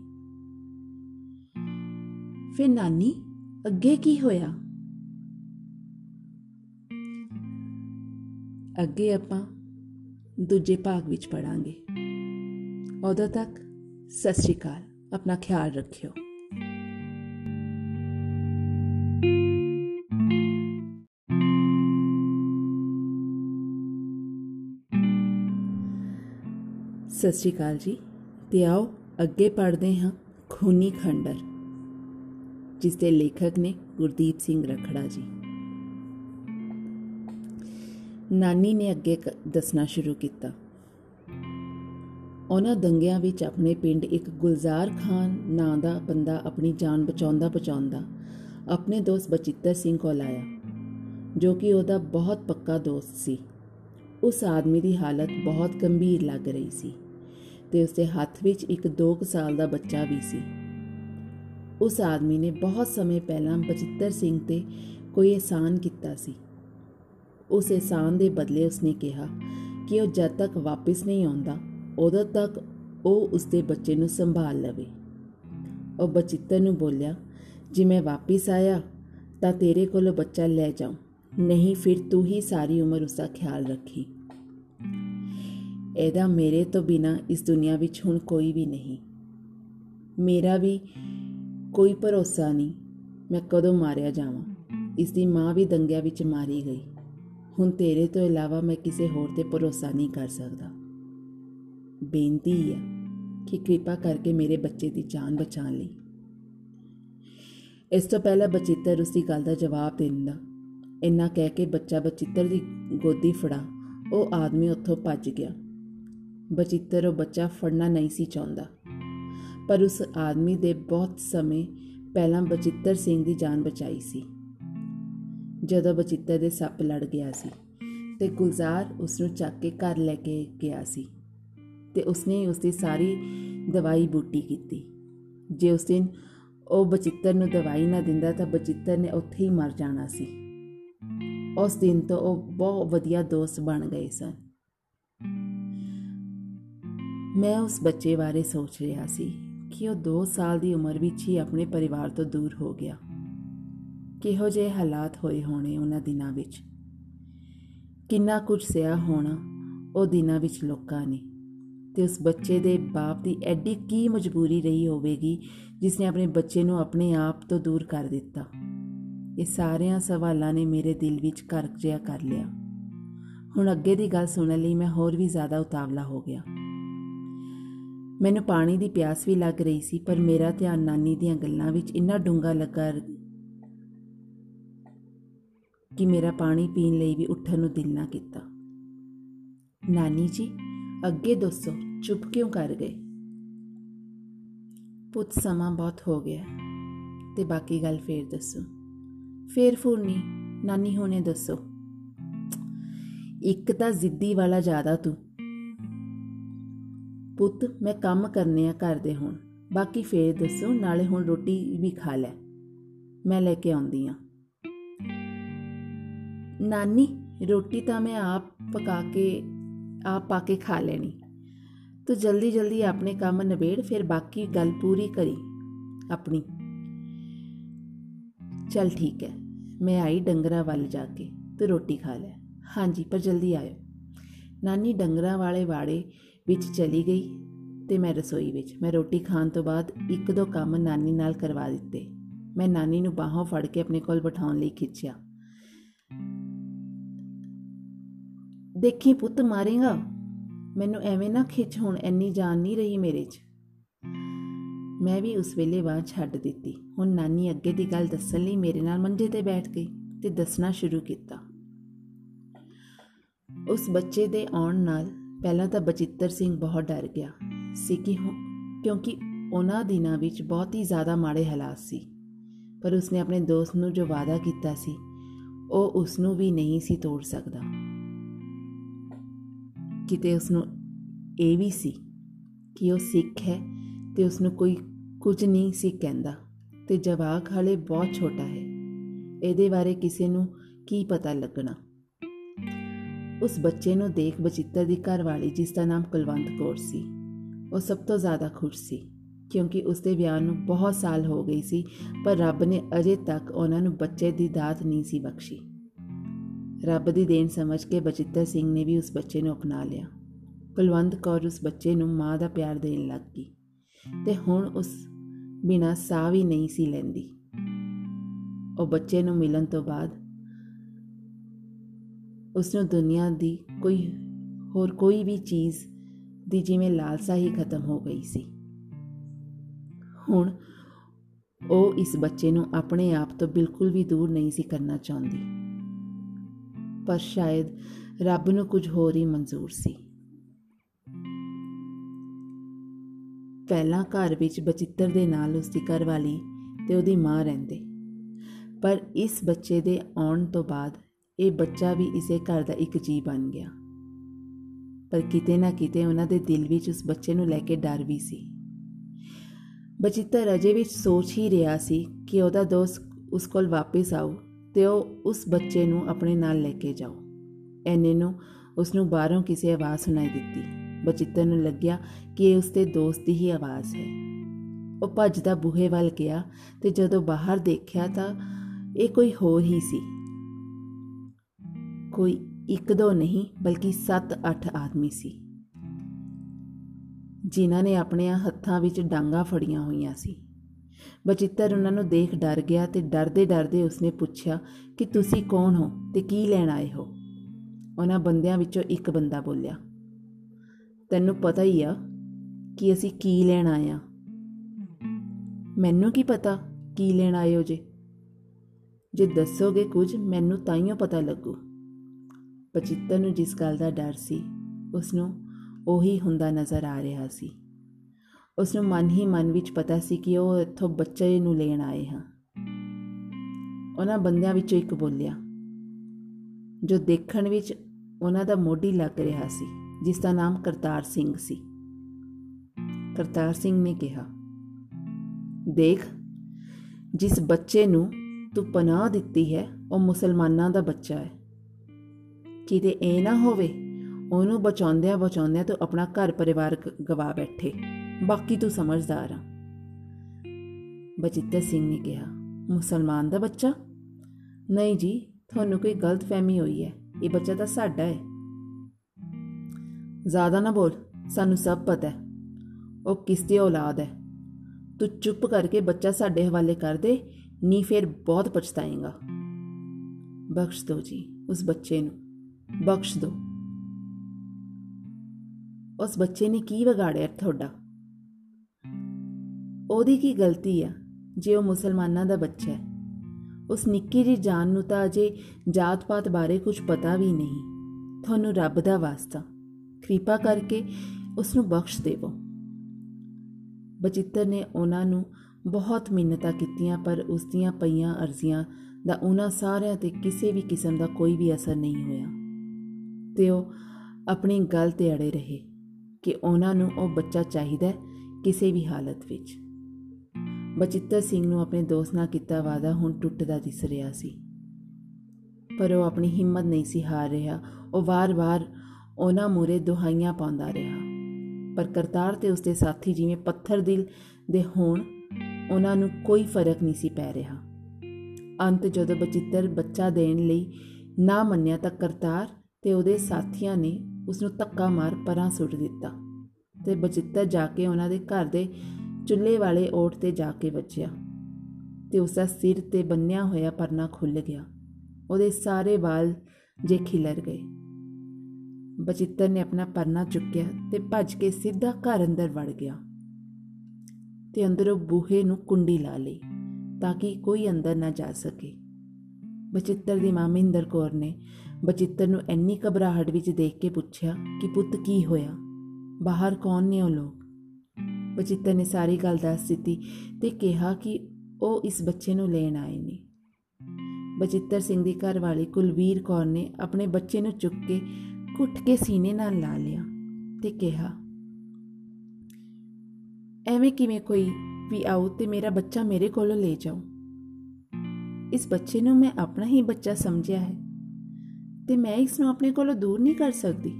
ਫਿਰ ਨਾਨੀ ਅੱਗੇ ਕੀ ਹੋਇਆ? ਅੱਗੇ ਆਪਾਂ ਦੂਜੇ ਭਾਗ ਵਿੱਚ ਪੜਾਂਗੇ ਉਦੋਂ ਤੱਕ ਸਤਿ ਸ਼੍ਰੀ ਅਕਾਲ, ਆਪਣਾ ਖਿਆਲ ਰੱਖਿਓ। ਸਤਿ ਸ਼੍ਰੀ ਅਕਾਲ ਜੀ, ਤੇ ਆਓ ਅੱਗੇ ਪੜ੍ਹਦੇ ਹਾਂ ਖੂਨੀ ਖੰਡਰ। ਜਿਸ ਦੇ ਲੇਖਕ ਨੇ ਗੁਰਦੀਪ ਸਿੰਘ ਰਖੜਾ ਜੀ। ਨਾਨੀ ਨੇ ਅੱਗੇ ਦੱਸਣਾ ਸ਼ੁਰੂ ਕੀਤਾ। ਉਹਨਾਂ ਦੰਗਿਆਂ ਵਿੱਚ ਆਪਣੇ ਪਿੰਡ ਇੱਕ ਗੁਲਜ਼ਾਰ ਖਾਨ ਨਾਂ ਦਾ ਬੰਦਾ ਆਪਣੀ ਜਾਨ ਬਚਾਉਂਦਾ ਬਚਾਉਂਦਾ ਆਪਣੇ ਦੋਸਤ ਬਚਿੱਤਰ ਸਿੰਘ ਕੋਲ ਆਇਆ, ਜੋ ਕਿ ਉਹਦਾ ਬਹੁਤ ਪੱਕਾ ਦੋਸਤ ਸੀ। ਉਸ ਆਦਮੀ ਦੀ ਹਾਲਤ ਬਹੁਤ ਗੰਭੀਰ ਲੱਗ ਰਹੀ ਸੀ ਤੇ ਉਸਦੇ ਹੱਥ ਵਿੱਚ ਇੱਕ 2 ਸਾਲ ਦਾ ਬੱਚਾ ਵੀ ਸੀ। ਉਸ ਆਦਮੀ ਨੇ ਬਹੁਤ ਸਮੇਂ ਪਹਿਲਾਂ ਬਚਿੱਤਰ ਸਿੰਘ ਤੇ ਕੋਈ ਇਹਸਾਨ ਕੀਤਾ ਸੀ। ਉਸ ਇਹਸਾਨ ਦੇ ਬਦਲੇ ਉਸਨੇ ਕਿਹਾ ਕਿ ਉਹ ਜਦ ਤੱਕ ਵਾਪਸ ਨਹੀਂ ਆਉਂਦਾ, ਉਦੋਂ ਤੱਕ ਉਹ ਉਸਦੇ ਬੱਚੇ ਨੂੰ ਸੰਭਾਲ ਲਵੇ। ਉਹ ਬਚਿੱਤਰ ਨੂੰ ਬੋਲਿਆ, ਜੇ ਮੈਂ ਵਾਪਸ ਆਇਆ, ਤਾਂ ਤੇਰੇ ਕੋਲੋਂ ਬੱਚਾ ਲੈ ਜਾਉਂ, ਨਹੀਂ ਫਿਰ ਤੂੰ ਹੀ ਸਾਰੀ ਉਮਰ ਉਸ ਦਾ ਖਿਆਲ ਰੱਖੀ। ਇਹਦਾ ਮੇਰੇ ਤੋਂ ਬਿਨਾ ਇਸ ਦੁਨੀਆ ਵਿੱਚ ਹੁਣ ਕੋਈ ਵੀ ਨਹੀਂ। ਮੇਰਾ ਵੀ ਕੋਈ ਭਰੋਸਾ ਨਹੀਂ, ਮੈਂ ਕਦੋਂ ਮਾਰਿਆ ਜਾਵਾਂ? ਇਸ ਦੀ ਮਾਂ ਵੀ ਦੰਗਿਆਂ ਵਿੱਚ ਮਾਰੀ ਗਈ। ਹੁਣ ਤੇਰੇ ਤੋਂ ਇਲਾਵਾ ਮੈਂ ਕਿਸੇ ਹੋਰ ਤੇ ਭਰੋਸਾ ਨਹੀਂ ਕਰ ਸਕਦਾ। ਬੇਨਤੀ ਹੈ ਕਿ ਕਿਰਪਾ ਕਰਕੇ ਮੇਰੇ ਬੱਚੇ ਦੀ ਜਾਨ ਬਚਾਉਣ ਲਈ। ਇਸ ਤੋਂ ਪਹਿਲਾਂ ਬਚਿੱਤਰ ਉਸ ਦੀ ਗੱਲ ਦਾ ਜਵਾਬ ਦਿੰਦਾ ਇੰਨਾ ਕਹਿ ਕੇ ਬੱਚਾ ਬਚਿੱਤਰ ਦੀ ਗੋਦੀ ਫੜਾ, ਉਹ ਆਦਮੀ ਉੱਥੋਂ ਭੱਜ ਗਿਆ। ਬਚਿੱਤਰ ਉਹ ਬੱਚਾ ਫੜਨਾ ਨਹੀਂ ਸੀ ਚਾਹੁੰਦਾ। ਪਰ ਉਸ ਆਦਮੀ ਦੇ ਬਹੁਤ ਸਮੇਂ ਪਹਿਲਾਂ ਬਚਿੱਤਰ ਸਿੰਘ ਦੀ ਜਾਨ ਬਚਾਈ ਸੀ। ਜਦੋਂ ਬਚਿੱਤਰ ਦੇ ਸੱਪ ਲੜ ਗਿਆ ਸੀ ਤੇ ਗੁਲਜ਼ਾਰ ਉਸ ਨੂੰ ਚੱਕ ਕੇ ਘਰ ਲੈ ਕੇ ਗਿਆ ਸੀ ਤੇ ਉਸਨੇ ਉਸ ਦੀ ਸਾਰੀ ਦਵਾਈ ਬੂਟੀ ਕੀਤੀ। ਜੇ ਉਸ ਦਿਨ ਉਹ ਬਚਿੱਤਰ ਨੂੰ ਦਵਾਈ ਨਾ ਦਿੰਦਾ ਤਾਂ ਬਚਿੱਤਰ ਨੇ ਉੱਥੇ ਹੀ ਮਰ ਜਾਣਾ ਸੀ। ਉਸ ਦਿਨ ਤੋਂ ਉਹ ਬਹੁਤ ਵਧੀਆ ਦੋਸਤ ਬਣ ਗਏ ਸਨ। ਮੈਂ ਉਸ ਬੱਚੇ ਬਾਰੇ ਸੋਚ ਰਿਹਾ ਸੀ ਕਿ ਉਹ 2 ਸਾਲ ਦੀ ਉਮਰ ਵਿੱਚ ਹੀ ਆਪਣੇ ਪਰਿਵਾਰ ਤੋਂ ਦੂਰ ਹੋ ਗਿਆ। ਕਿਹੋ ਜਿਹੇ ਹਾਲਾਤ ਹੋਏ ਹੋਣੇ ਉਹਨਾਂ ਦਿਨਾਂ ਵਿੱਚ? ਕਿੰਨਾ ਕੁਝ ਸਿਆ ਹੋਣਾ ਉਹ ਦਿਨਾਂ ਵਿੱਚ ਲੋਕਾਂ ਨੇ। ਤੇ ਉਸ ਬੱਚੇ ਦੇ ਬਾਪ ਦੀ ਐਡੀ ਕੀ ਮਜਬੂਰੀ ਰਹੀ ਹੋਵੇਗੀ ਜਿਸ ਨੇ ਆਪਣੇ ਬੱਚੇ ਨੂੰ ਆਪਣੇ ਆਪ ਤੋਂ ਦੂਰ ਕਰ ਦਿੱਤਾ? ਇਹ ਸਾਰਿਆਂ ਸਵਾਲਾਂ ਨੇ ਮੇਰੇ ਦਿਲ ਵਿੱਚ ਘਰ ਜਿਆ ਕਰ ਲਿਆ। ਹੁਣ ਅੱਗੇ ਦੀ ਗੱਲ ਸੁਣਨ ਲਈ ਮੈਂ ਹੋਰ ਵੀ ਜ਼ਿਆਦਾ ਉਤਾਵਲਾ ਹੋ ਗਿਆ। ਮੈਨੂੰ ਪਾਣੀ ਦੀ ਪਿਆਸ ਵੀ ਲੱਗ ਰਹੀ ਸੀ, ਪਰ ਮੇਰਾ ਧਿਆਨ ਨਾਨੀ ਦੀਆਂ ਗੱਲਾਂ ਵਿੱਚ ਇੰਨਾ ਡੂੰਗਾ ਲੱਗਾ ਕਿ ਮੇਰਾ ਪਾਣੀ ਪੀਣ ਲਈ ਵੀ ਉੱਠਣ ਨੂੰ ਦਿਲ ਨਾ ਕੀਤਾ। ਨਾਨੀ ਜੀ, ਅੱਗੇ ਦੱਸੋ, ਚੁੱਪ ਕਿਉਂ ਕਰ ਗਏ? ਪੁੱਤ, ਸਮਾਂ ਬਹੁਤ ਹੋ ਗਿਆ ਤੇ ਬਾਕੀ ਗੱਲ ਫੇਰ ਦੱਸੋ। ਫੇਰ ਫੁਰਨੀ, ਨਾਨੀ ਹੋਣੇ ਦੱਸੋ। ਇੱਕ ਤਾਂ ਜ਼ਿੱਦੀ ਵਾਲਾ ਜ਼ਿਆਦਾ ਤੂੰ। ਪੁੱਤ, ਮੈਂ ਕੰਮ ਕਰਨੇ ਆ ਘਰ ਦੇ ਹੁਣ। ਬਾਕੀ ਫੇਰ ਦੱਸੋ ਨਾਲੇ ਹੁਣ ਰੋਟੀ ਵੀ ਖਾ ਲੈ। ਮੈਂ ਲੈ ਕੇ ਆਉਂਦੀ ਆ। ਨਾਨੀ, ਰੋਟੀ ਤਾਂ ਮੈਂ ਆਪ ਪਕਾ ਕੇ, ਆਪ ਪਾ ਕੇ ਖਾ ਲੈਣੀ। ਤੂੰ ਜਲਦੀ ਜਲਦੀ ਆਪਣੇ ਕੰਮ ਨਿਬੇੜ, ਫਿਰ ਬਾਕੀ ਗੱਲ ਪੂਰੀ ਕਰੀ ਆਪਣੀ। ਚਲ ਠੀਕ ਹੈ ਮੈਂ ਆਈ ਡੰਗਰਾ ਵੱਲ ਜਾ ਕੇ। ਤੂੰ ਰੋਟੀ ਖਾ ਲੈ। ਹਾਂਜੀ, ਪਰ ਜਲਦੀ ਆਇਓ। ਨਾਨੀ, ਡੰਗਰਾ ਵਾਲੇ ਵਾੜੇ ਵਿੱਚ ਚਲੀ ਗਈ ਤੇ ਮੈਂ ਰਸੋਈ ਵਿੱਚ, ਮੈਂ ਰੋਟੀ ਖਾਣ ਤੋਂ ਬਾਅਦ ਇੱਕ ਦੋ ਕੰਮ ਨਾਨੀ ਨਾਲ ਕਰਵਾ ਦਿੱਤੇ। ਮੈਂ ਨਾਨੀ ਨੂੰ ਬਾਹਾਂ ਫੜ ਕੇ ਆਪਣੇ ਕੋਲ ਬਿਠਾਉਣ ਲਈ ਖਿੱਚਿਆ। ਦੇਖੀ ਪੁੱਤ, ਮਾਰੇਗਾ? ਮੈਨੂੰ ਐਵੇਂ ਨਾ ਖਿੱਚ, ਹੁਣ ਐਨੀ ਜਾਨ ਨਹੀਂ ਰਹੀ ਮੇਰੇ 'ਚ। ਮੈਂ ਵੀ ਉਸ ਵੇਲੇ ਬਾਅਦ ਛੱਡ ਦਿੱਤੀ। ਹੁਣ ਨਾਨੀ ਅੱਗੇ ਦੀ ਗੱਲ ਦੱਸਣ ਲਈ ਮੇਰੇ ਨਾਲ ਮੰਜੇ ਤੇ ਬੈਠ ਗਈ ਤੇ ਦੱਸਣਾ ਸ਼ੁਰੂ ਕੀਤਾ। ਉਸ ਬੱਚੇ ਦੇ ਆਉਣ ਨਾਲ ਪਹਿਲਾਂ ਤਾਂ ਬਚਿੱਤਰ ਸਿੰਘ ਬਹੁਤ ਡਰ ਗਿਆ ਸੀ ਕਿ ਕਿਉਂਕਿ ਉਹਨਾਂ ਦਿਨਾਂ ਵਿੱਚ ਬਹੁਤ ਹੀ ਜ਼ਿਆਦਾ ਮਾੜੇ ਹਾਲਾਤ ਸੀ। ਪਰ ਉਸਨੇ ਆਪਣੇ ਦੋਸਤ ਨੂੰ ਜੋ ਵਾਅਦਾ ਕੀਤਾ ਸੀ, ਉਹ ਉਸ ਨੂੰ ਵੀ ਨਹੀਂ ਸੀ ਤੋੜ ਸਕਦਾ। ਕਿਤੇ ਉਸ ਨੂੰ ਇਹ ਵੀ ਸੀ ਕਿ ਉਹ ਸਿੱਖ ਹੈ ਤੇ ਉਸ ਨੂੰ ਕੋਈ ਕੁਝ ਨਹੀਂ ਸੀ ਕਹਿੰਦਾ ਤੇ ਜਵਾਕ ਹਲੇ ਬਹੁਤ ਛੋਟਾ ਹੈ। ਇਹਦੇ ਬਾਰੇ ਕਿਸੇ ਨੂੰ ਕੀ ਪਤਾ ਲੱਗਣਾ? ਉਸ ਬੱਚੇ ਨੂੰ ਦੇਖ ਬਚਿੱਤਰ ਦੀ ਘਰ ਵਾਲੀ, ਜਿਸ ਦਾ ਨਾਮ ਕੁਲਵੰਤ ਕੌਰ ਸੀ, ਉਹ ਸਭ ਤੋਂ ਜ਼ਿਆਦਾ ਖੁਸ਼ ਸੀ, ਕਿਉਂਕਿ ਉਸ ਦੇ ਵਿਆਹ ਨੂੰ ਬਹੁਤ ਸਾਲ ਹੋ ਗਈ ਸੀ, ਪਰ ਰੱਬ ਨੇ ਅਜੇ ਤੱਕ ਉਹਨਾਂ ਨੂੰ ਬੱਚੇ ਦੀ ਦਾਤ ਨਹੀਂ ਸੀ ਬਖਸ਼ੀ। ਰੱਬ ਦੀ ਦੇਣ ਸਮਝ ਕੇ ਬਚਿੱਤਰ ਸਿੰਘ ਨੇ ਵੀ ਉਸ ਬੱਚੇ ਨੂੰ ਅਪਣਾ ਲਿਆ। ਕੁਲਵੰਤ ਕੌਰ ਉਸ ਬੱਚੇ ਨੂੰ ਮਾਂ ਦਾ ਪਿਆਰ ਦੇਣ ਲੱਗ ਗਈ ਤੇ ਹੁਣ ਉਸ ਬਿਨਾ ਸਾਹ ਵੀ ਨਹੀਂ ਸੀ ਲੈਂਦੀ। ਉਹ ਬੱਚੇ ਨੂੰ ਮਿਲਣ ਤੋਂ ਬਾਅਦ ਉਸ ਨੂੰ ਦੁਨੀਆ ਦੀ ਕੋਈ ਹੋਰ ਕੋਈ ਵੀ ਚੀਜ਼ ਦੀ ਜਿਵੇਂ ਲਾਲਸਾ ਹੀ ਖਤਮ ਹੋ ਗਈ ਸੀ। ਹੁਣ ਉਹ ਇਸ ਬੱਚੇ ਨੂੰ ਆਪਣੇ ਆਪ ਤੋਂ ਬਿਲਕੁਲ ਵੀ ਦੂਰ ਨਹੀਂ ਸੀ ਕਰਨਾ ਚਾਹੁੰਦੀ। ਪਰ ਸ਼ਾਇਦ ਰੱਬ ਨੂੰ ਕੁਝ ਹੋਰ ਹੀ ਮਨਜ਼ੂਰ ਸੀ। ਪਹਿਲਾਂ ਘਰ ਵਿੱਚ ਬਚਿੱਤਰ ਦੇ ਨਾਲ ਉਸ ਦੀ ਘਰਵਾਲੀ ਤੇ ਉਹਦੀ ਮਾਂ ਰਹਿੰਦੇ। ਪਰ ਇਸ ਬੱਚੇ ਦੇ ਆਉਣ ਤੋਂ ਬਾਅਦ ਇਹ ਬੱਚਾ ਵੀ ਇਸੇ ਘਰ ਦਾ ਇੱਕ ਜੀ ਬਣ ਗਿਆ। ਪਰ ਕਿਤੇ ਨਾ ਕਿਤੇ ਉਹਨਾਂ ਦੇ ਦਿਲ ਵਿੱਚ ਉਸ ਬੱਚੇ ਨੂੰ ਲੈ ਕੇ ਡਰ ਵੀ ਸੀ। ਬਚਿੱਤਰ ਅਜੇ ਵਿੱਚ ਸੋਚ ਹੀ ਰਿਹਾ ਸੀ ਕਿ ਉਹਦਾ ਦੋਸਤ ਉਸ ਕੋਲ ਵਾਪਸ ਆਉ ਤੇ ਉਹ ਉਸ ਬੱਚੇ ਨੂੰ ਆਪਣੇ ਨਾਲ ਲੈ ਕੇ ਜਾਓ ਐਨੇ ਨੂੰ ਉਸ ਨੂੰ ਬਾਹਰੋਂ ਕਿਸੇ ਆਵਾਜ਼ ਸੁਣਾਈ ਦਿੱਤੀ। ਬਚਿੱਤਰ ਨੂੰ ਲੱਗਿਆ ਕਿ ਇਹ ਉਸਦੇ ਦੋਸਤ ਦੀ ਹੀ ਆਵਾਜ਼ ਹੈ। ਉਹ ਭੱਜਦਾ ਬੂਹੇ ਵੱਲ ਗਿਆ ਤੇ ਜਦੋਂ ਬਾਹਰ ਦੇਖਿਆ ਤਾਂ ਇਹ ਕੋਈ ਹੋਰ ਹੀ ਸੀ। ਕੋਈ ਇੱਕ ਦੋ ਨਹੀਂ, ਬਲਕਿ 7-8 ਆਦਮੀ ਸੀ। ਜਿਨ੍ਹਾਂ ਨੇ ਆਪਣੇ ਹੱਥਾਂ ਵਿੱਚ ਡਾਂਗਾ ਫੜੀਆਂ ਹੋਈਆਂ ਸੀ। ਬਚਿੱਤਰ ਉਹਨਾਂ ਨੂੰ ਦੇਖ ਡਰ ਗਿਆ ਤੇ ਡਰਦੇ ਡਰਦੇ ਉਸਨੇ ਪੁੱਛਿਆ ਕਿ ਤੁਸੀਂ ਕੌਣ ਹੋ ਤੇ ਕੀ ਲੈਣ ਆਏ ਹੋ? ਉਹਨਾਂ ਬੰਦਿਆਂ ਵਿੱਚੋਂ ਇੱਕ ਬੰਦਾ ਬੋਲਿਆ, ਤੈਨੂੰ ਪਤਾ ਹੀ ਆ ਕਿ ਅਸੀਂ ਕੀ ਲੈਣ ਆਏ ਆ। ਮੈਨੂੰ ਕੀ ਪਤਾ ਕੀ ਲੈਣ ਆਏ ਹੋ ਜੇ? ਜੇ ਦੱਸੋਗੇ ਕੁਝ, ਮੈਨੂੰ ਤਾਈਓ ਪਤਾ ਲੱਗੂ। ਬਚਿੱਤਰ ਨੂੰ ਜਿਸ ਗੱਲ ਦਾ ਡਰ ਸੀ ਉਸ ਨੂੰ ਉਹੀ ਹੁੰਦਾ ਨਜ਼ਰ ਆ ਰਿਹਾ ਸੀ। ਉਸ ਨੂੰ ਮਨ ਹੀ ਮਨ ਵਿੱਚ ਪਤਾ ਸੀ ਕਿ ਉਹ ਇੱਥੋਂ ਬੱਚੇ ਨੂੰ ਲੈਣ ਆਏ ਹਨ ਉਹਨਾਂ ਬੰਦਿਆਂ ਵਿੱਚੋਂ ਇੱਕ ਬੋਲਿਆ, ਜੋ ਦੇਖਣ ਵਿੱਚ ਉਹਨਾਂ ਦਾ ਮੋਢੀ ਲੱਗ ਰਿਹਾ ਸੀ, ਜਿਸ ਦਾ ਨਾਮ ਕਰਤਾਰ ਸਿੰਘ ਸੀ। ਕਰਤਾਰ ਸਿੰਘ ਨੇ ਕਿਹਾ, ਦੇਖ, ਜਿਸ ਬੱਚੇ ਨੂੰ ਤੂੰ ਪਨਾਹ ਦਿੱਤੀ ਹੈ, ਉਹ ਮੁਸਲਮਾਨਾਂ ਦਾ ਬੱਚਾ ਹੈ। ਕਿਤੇ ਇਹ ਨਾ ਹੋਵੇ, ਉਹਨੂੰ ਬਚਾਉਂਦਿਆਂ ਬਚਾਉਂਦਿਆਂ ਤੂੰ ਆਪਣਾ ਘਰ ਪਰਿਵਾਰ ਗਵਾ ਬੈਠੇ। ਬਾਕੀ ਤੂੰ ਸਮਝਦਾਰ ਆ। ਬਚਿੱਤਰ ਸਿੰਘ ਨੇ ਕਿਹਾ, ਮੁਸਲਮਾਨ ਦਾ ਬੱਚਾ? ਨਹੀਂ ਜੀ, ਤੁਹਾਨੂੰ ਕੋਈ ਗਲਤਫਹਿਮੀ ਹੋਈ ਹੈ। ਇਹ ਬੱਚਾ ਤਾਂ ਸਾਡਾ ਹੈ। ਜ਼ਿਆਦਾ ਨਾ ਬੋਲ, ਸਾਨੂੰ ਸਭ ਪਤਾ ਹੈ। ਉਹ ਕਿਸ ਦੀ ਔਲਾਦ ਹੈ? ਤੂੰ ਚੁੱਪ ਕਰਕੇ ਬੱਚਾ ਸਾਡੇ ਹਵਾਲੇ ਕਰ ਦੇ ਨਹੀਂ ਫਿਰ ਬਹੁਤ ਪਛਤਾਏਗਾ। ਬਖਸ਼ ਦੋ ਜੀ, ਉਸ ਬੱਚੇ ਨੂੰ। ਬਖਸ਼ ਦੋ। ਉਸ ਬੱਚੇ ਨੇ ਕੀ ਵਿਗਾੜਿਆ ਤੁਹਾਡਾ? ਉਹਦੀ ਕੀ ਗਲਤੀ ਆ ਜੇ ਉਹ ਮੁਸਲਮਾਨਾਂ ਦਾ ਬੱਚਾ ਹੈ? ਉਸ ਨਿੱਕੀ ਜੀ ਜਾਨ ਨੂੰ ਤਾਂ ਅਜੇ ਜਾਤ-ਪਾਤ ਬਾਰੇ ਕੁਝ ਪਤਾ ਵੀ ਨਹੀਂ। ਤੁਹਾਨੂੰ ਰੱਬ ਦਾ ਵਾਸਤਾ। ਕਿਰਪਾ ਕਰਕੇ ਉਸ ਨੂੰ ਬਖਸ਼ ਦੇਵੋ। ਬਚਿੱਤਰ ਨੇ ਉਹਨਾਂ ਨੂੰ ਬਹੁਤ ਮਿੰਨਤਾਂ ਕੀਤੀਆਂ, ਪਰ ਉਸ ਦੀਆਂ ਪਈਆਂ ਅਰਜ਼ੀਆਂ ਦਾ ਉਹਨਾਂ ਸਾਰਿਆਂ ਤੇ ਕਿਸੇ ਵੀ ਕਿਸਮ ਦਾ ਕੋਈ ਵੀ ਅਸਰ ਨਹੀਂ ਹੋਇਆ। ਤੇ ਉਹ ਆਪਣੀ ਗੱਲ ਤੇ ਅੜੇ ਰਹੇ ਕਿ ਉਹਨਾਂ ਨੂੰ ਉਹ ਬੱਚਾ ਚਾਹੀਦਾ ਕਿਸੇ ਵੀ ਹਾਲਤ ਵਿੱਚ। ਬਚਿੱਤਰ ਸਿੰਘ ਨੂੰ ਆਪਣੇ ਦੋਸਤ ਨਾਲ ਕੀਤਾ ਵਾਅਦਾ ਹੁਣ ਟੁੱਟਦਾ ਦਿਸ ਰਿਹਾ ਸੀ। ਪਰ ਉਹ ਆਪਣੀ ਹਿੰਮਤ ਨਹੀਂ ਸੀ ਹਾਰ ਰਿਹਾ। ਉਹ ਵਾਰ-ਵਾਰ ਉਹਨਾਂ ਮੂਰੇ ਦੁਹਾਈਆਂ ਪਾਉਂਦਾ ਰਿਹਾ। ਪਰ ਕਰਤਾਰ ਤੇ ਉਸਦੇ ਸਾਥੀ ਜਿਵੇਂ ਪੱਥਰ ਦਿਲ ਦੇ ਹੋਣ, ਉਹਨਾਂ ਨੂੰ ਕੋਈ ਫ਼ਰਕ ਨਹੀਂ ਸੀ ਪੈ ਰਿਹਾ। ਅੰਤ ਜਦੋਂ ਬਚਿੱਤਰ ਬੱਚਾ ਦੇਣ ਲਈ ਨਾ ਮੰਨਿਆ ਤਾਂ ਕਰਤਾਰ ਤੇ ਉਹਦੇ ਸਾਥੀਆਂ ਨੇ ਉਸ ਨੂੰ ਧੱਕਾ ਮਾਰ ਪਰਾਂ ਸੁੱਟ ਦਿੱਤਾ ਤੇ ਬਚਿੱਤਰ ਜਾ ਕੇ ਉਹਨਾਂ ਦੇ ਘਰ ਦੇ ਚੁੱਲ੍ਹੇ ਵਾਲੇ ਓਟ ਤੇ ਜਾ ਕੇ ਵੱਜਿਆ ਤੇ ਉਸ ਦਾ ਸਿਰ ਤੇ ਬੰਨਿਆ ਹੋਇਆ ਪਰਨਾ ਖੁੱਲ ਗਿਆ। ਉਹਦੇ ਸਾਰੇ ਵਾਲ ਜੇ ਖਿਲਰ ਗਏ। ਬਚਿੱਤਰ ਨੇ ਆਪਣਾ ਪਰਨਾ ਚੁੱਕਿਆ ਤੇ ਭੱਜ ਕੇ ਸਿੱਧਾ ਘਰ ਅੰਦਰ ਵੜ ਗਿਆ ਤੇ ਅੰਦਰੋਂ ਬੂਹੇ ਨੂੰ ਕੁੰਡੀ ਲਾ ਲਈ ਤਾਂ ਕਿ ਕੋਈ ਅੰਦਰ ਨਾ ਜਾ ਸਕੇ। ਬਚਿੱਤਰ ਦੀ ਮਾਂ ਮਹਿੰਦਰ ਕੌਰ ਨੇ ਬਚਿੱਤਰ ਨੂੰ ਇੰਨੀ ਘਬਰਾਹਟ ਵਿੱਚ ਦੇਖ ਕੇ ਪੁੱਛਿਆ ਕਿ ਪੁੱਤ ਕੀ ਹੋਇਆ? ਬਾਹਰ ਕੌਣ ਨੇ ਉਹ ਲੋਕ? ਬਚਿੱਤਰ ਨੇ ਸਾਰੀ ਗੱਲ ਦੱਸ ਦਿੱਤੀ ਤੇ ਕਿਹਾ ਕਿ ਉਹ ਇਸ ਬੱਚੇ ਨੂੰ ਲੈਣ ਆਏ ਨੇ। ਬਚਿੱਤਰ ਸਿੰਘ ਦੀ ਘਰ ਵਾਲੀ ਕੁਲਵੀਰ ਕੌਰ ਨੇ ਆਪਣੇ ਬੱਚੇ ਨੂੰ ਚੁੱਕ ਕੇ ਘੁੱਟ ਕੇ ਸੀਨੇ ਨਾਲ ਲਾ ਲਿਆ ਤੇ ਕਿਹਾ, ਐਵੇਂ ਕਿਵੇਂ ਕੋਈ ਵੀ ਆਉ ਤੇ ਮੇਰਾ ਬੱਚਾ ਮੇਰੇ ਕੋਲੋਂ ਲੈ ਜਾਓ ਇਸ ਬੱਚੇ ਨੂੰ ਮੈਂ ਆਪਣਾ ਹੀ ਬੱਚਾ ਸਮਝਿਆ ਹੈ। ਤੇ ਮੈਂ ਇਸ ਨੂੰ ਆਪਣੇ ਕੋਲੋਂ ਦੂਰ ਨਹੀਂ ਕਰ ਸਕਦੀ।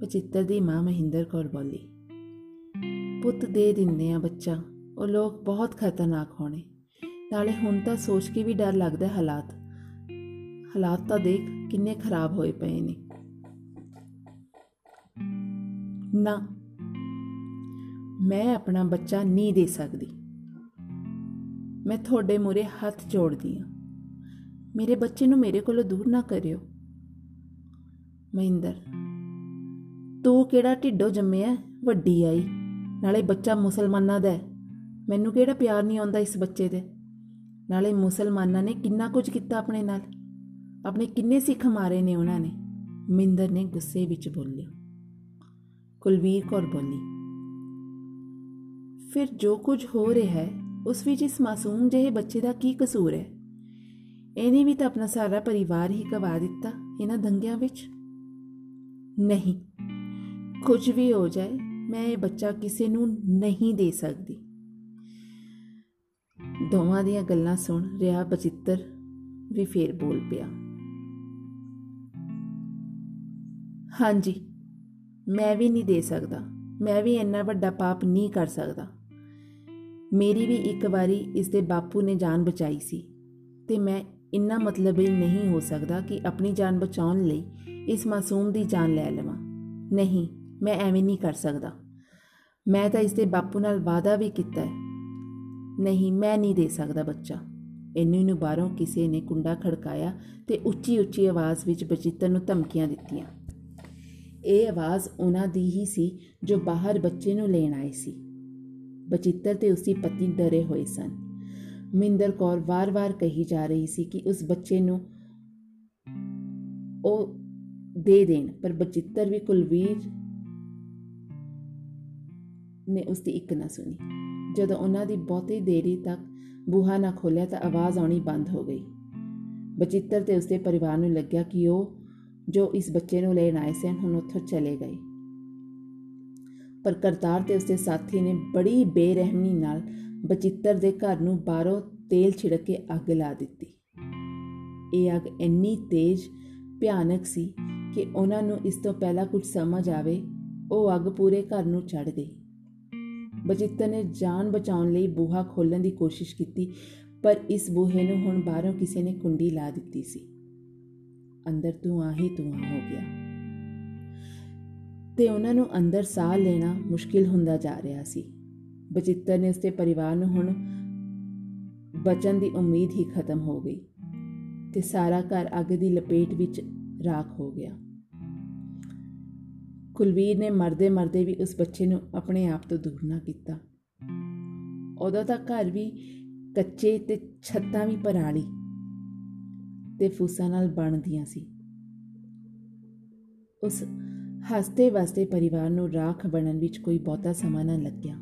ਬਚਿੱਤਰ ਦੀ ਮਾਂ ਮਹਿੰਦਰ ਕੌਰ ਬੋਲੀ, ਪੁੱਤ ਦੇ ਦਿੰਦੇ ਆ ਬੱਚਾ, ਉਹ ਲੋਕ ਬਹੁਤ ਖਤਰਨਾਕ ਹੋਣੇ। ਨਾਲੇ ਹੁਣ ਤਾਂ ਸੋਚ ਕੇ ਵੀ ਡਰ ਲੱਗਦਾ ਹਾਲਾਤ। ਹਾਲਾਤ ਤਾਂ ਦੇਖ ਕਿੰਨੇ ਖਰਾਬ ਹੋਏ ਪਏ ਨੇ। ਨਾ, ਮੈਂ ਆਪਣਾ ਬੱਚਾ ਨਹੀਂ ਦੇ ਸਕਦੀ। ਮੈਂ ਤੁਹਾਡੇ ਮੂਰੇ ਹੱਥ ਜੋੜਦੀ ਹਾਂ ਮੇਰੇ ਬੱਚੇ ਨੂੰ ਮੇਰੇ ਕੋਲੋਂ ਦੂਰ ਨਾ ਕਰਿਓ। ਮਹਿੰਦਰ, ਤੂੰ ਕਿਹੜਾ ਢਿੱਡੋ ਜੰਮਿਆ ਵੱਡੀ ਆਈ। ਨਾਲੇ ਬੱਚਾ ਮੁਸਲਮਾਨਾਂ ਦਾ ਹੈ। ਮੈਨੂੰ ਕਿਹੜਾ ਪਿਆਰ ਨਹੀਂ ਆਉਂਦਾ ਇਸ ਬੱਚੇ ਦੇ। ਨਾਲੇ ਮੁਸਲਮਾਨਾਂ ਨੇ ਕਿੰਨਾ ਕੁਝ ਕੀਤਾ ਆਪਣੇ ਨਾਲ। ਆਪਣੇ ਕਿੰਨੇ ਸਿੱਖ ਮਾਰੇ ਨੇ ਉਹਨਾਂ ਨੇ। ਮਿੰਦਰ ਨੇ ਗੁੱਸੇ ਵਿੱਚ ਬੋਲਿਆ। ਕੁਲਵੀਰ ਕੌਰ ਬੋਲੀ, ਫਿਰ ਜੋ ਕੁਝ ਹੋ ਰਿਹਾ ਹੈ, ਉਸ ਵਿੱਚ ਇਸ ਮਾਸੂਮ ਜਿਹੇ ਬੱਚੇ ਦਾ ਕੀ ਕਸੂਰ ਹੈ? ਇਹਨੇ ਵੀ ਤਾਂ ਆਪਣਾ ਸਾਰਾ ਪਰਿਵਾਰ ਹੀ ਗਵਾ ਦਿੱਤਾ ਇਹਨਾਂ ਦੰਗਿਆਂ ਵਿੱਚ। ਨਹੀਂ, ਕੁਝ ਵੀ ਹੋ ਜਾਏ, ਮੈਂ ਇਹ ਬੱਚਾ ਕਿਸੇ ਨੂੰ ਨਹੀਂ ਦੇ ਸਕਦੀ। ਦੋਵਾਂ ਦੀਆਂ ਗੱਲਾਂ ਸੁਣ ਰਿਹਾ ਬਚਿੱਤਰ ਵੀ ਫੇਰ ਬੋਲ ਪਿਆ। ਹਾਂਜੀ, ਮੈਂ ਵੀ ਨਹੀਂ ਦੇ ਸਕਦਾ। ਮੈਂ ਵੀ ਇੰਨਾ ਵੱਡਾ ਪਾਪ ਨਹੀਂ ਕਰ ਸਕਦਾ। ਮੇਰੀ ਵੀ ਇੱਕ ਵਾਰੀ ਇਸ ਦੇ ਬਾਪੂ ਨੇ ਜਾਨ ਬਚਾਈ ਸੀ ਤੇ ਮੈਂ ਇੰਨਾ ਮਤਲਬ ਹੀ ਨਹੀਂ ਹੋ ਸਕਦਾ ਕਿ ਆਪਣੀ ਜਾਨ ਬਚਾਉਣ ਲਈ ਇਸ ਮਾਸੂਮ ਦੀ ਜਾਨ ਲੈ ਲਵਾਂ। ਨਹੀਂ, ਮੈਂ ਐਵੇਂ ਨਹੀਂ ਕਰ ਸਕਦਾ। ਮੈਂ ਤਾਂ ਇਸ ਦੇ ਬਾਪੂ ਨਾਲ ਵਾਅਦਾ ਵੀ ਕੀਤਾ ਹੈ। ਨਹੀਂ, ਮੈਂ ਨਹੀਂ ਦੇ ਸਕਦਾ ਬੱਚਾ। ਇੰਨੇ ਨੂੰ ਬਾਹਰੋਂ ਕਿਸੇ ਨੇ ਕੁੰਡਾ ਖੜਕਾਇਆ ਤੇ ਉੱਚੀ ਉੱਚੀ ਆਵਾਜ਼ ਵਿੱਚ ਬਚਿੱਤਰ ਨੂੰ ਧਮਕੀਆਂ ਦਿੱਤੀਆਂ। ਇਹ ਆਵਾਜ਼ ਉਹਨਾਂ ਦੀ ਹੀ ਸੀ ਜੋ ਬਾਹਰ ਬੱਚੇ ਨੂੰ ਲੈਣ ਆਏ ਸੀ। ਬਚਿੱਤਰ ਤੇ ਉਸਦੀ ਪਤਨੀ ਡਰੇ ਹੋਏ ਸਨ। ਮਿੰਦਰ ਕੌਰ ਵਾਰ-ਵਾਰ ਕਹੀ ਜਾ ਰਹੀ ਸੀ ਕਿ ਉਸ ਬੱਚੇ ਨੂੰ ਉਹ ਦੇ ਦੇਣ, ਪਰ ਬਚਿੱਤਰ ਵੀ ਕੁਲਵੀਰ ਨੇ ਉਸ ਦੀ ਇੱਕ ਨਾ ਸੁਣੀ। ਜਦੋਂ ਉਹਨਾਂ ਦੀ ਬਹੁਤੀ ਦੇਰੀ ਤੱਕ ਬੂਹਾ ਨਾ ਖੋਲਿਆ ਤਾਂ ਆਵਾਜ਼ ਆਉਣੀ ਬੰਦ ਹੋ ਗਈ। ਬਚਿੱਤਰ ਤੇ ਉਸਦੇ ਪਰਿਵਾਰ ਨੂੰ ਲੱਗਿਆ ਕਿ ਉਹ ਜੋ ਇਸ ਬੱਚੇ ਨੂੰ ਲੈਣ ਆਏ ਸਨ, ਹੁਣ ਉੱਥੋਂ ਚਲੇ ਗਏ। ਪਰ ਕਰਤਾਰ ਤੇ ਉਸਦੇ ਸਾਥੀ ਨੇ ਬੜੀ ਬੇਰਹਿਮੀ ਨਾਲ ਬਚਿੱਤਰ ਦੇ ਘਰ ਨੂੰ ਬਾਹਰੋਂ ਤੇਲ ਛਿੜਕ ਕੇ ਅੱਗ ਲਾ ਦਿੱਤੀ। ਇਹ ਅੱਗ ਇੰਨੀ ਤੇਜ਼, ਭਿਆਨਕ ਸੀ ਕਿ ਉਹਨਾਂ ਨੂੰ ਇਸ ਤੋਂ ਪਹਿਲਾਂ ਕੁਝ ਸਮਝ ਆਵੇ, ਉਹ ਅੱਗ ਪੂਰੇ ਘਰ ਨੂੰ ਚੜ ਗਈ। ਬਚਿੱਤਰ ਨੇ ਜਾਨ ਬਚਾਉਣ ਲਈ ਬੂਹਾ ਖੋਲਣ ਦੀ ਕੋਸ਼ਿਸ਼ ਕੀਤੀ, ਪਰ ਇਸ ਬੂਹੇ ਨੂੰ ਹੁਣ ਬਾਹਰੋਂ ਕਿਸੇ ਨੇ ਕੁੰਡੀ ਲਾ ਦਿੱਤੀ ਸੀ। ਅੰਦਰ ਧੂਆਂ ਹੀ ਧੂਆਂ ਹੋ ਗਿਆ। ਤੇ ਉਹਨਾਂ ਨੂੰ ਅੰਦਰ ਸਾਹ ਲੈਣਾ ਮੁਸ਼ਕਿਲ ਹੁੰਦਾ ਜਾ ਰਿਹਾ ਸੀ। ਬਚਿੱਤਰ ਨੇ ਉਸਦੇ ਪਰਿਵਾਰ ਨੂੰ ਹੁਣ ਬਚਨ ਦੀ ਉਮੀਦ ਹੀ ਖਤਮ ਹੋ ਗਈ ਤੇ ਸਾਰਾ ਘਰ ਅੱਗ ਦੀ ਲਪੇਟ ਵਿੱਚ ਰਾਖ ਹੋ ਗਿਆ। ਕੁਲਵੀਰ ਨੇ ਮਰਦੇ ਮਰਦੇ ਵੀ ਉਸ ਬੱਚੇ ਨੂੰ ਆਪਣੇ ਆਪ ਤੋਂ ਦੂਰ ਨਾ ਕੀਤਾ। ਉਦੋਂ ਤਾਂ ਘਰ ਵੀ ਕੱਚੇ ਤੇ ਛੱਤਾਂ ਵੀ ਪਰਾਲੀ ਤੇ ਫੂਸਾਂ ਨਾਲ ਬਣਦੀਆਂ ਸੀ। ਉਸ ਹੱਸਦੇ ਵਸਦੇ ਪਰਿਵਾਰ ਨੂੰ ਰਾਖ ਬਣਨ ਵਿੱਚ ਕੋਈ ਬਹੁਤਾ ਸਮਾਂ ਨਾ ਲੱਗਿਆ।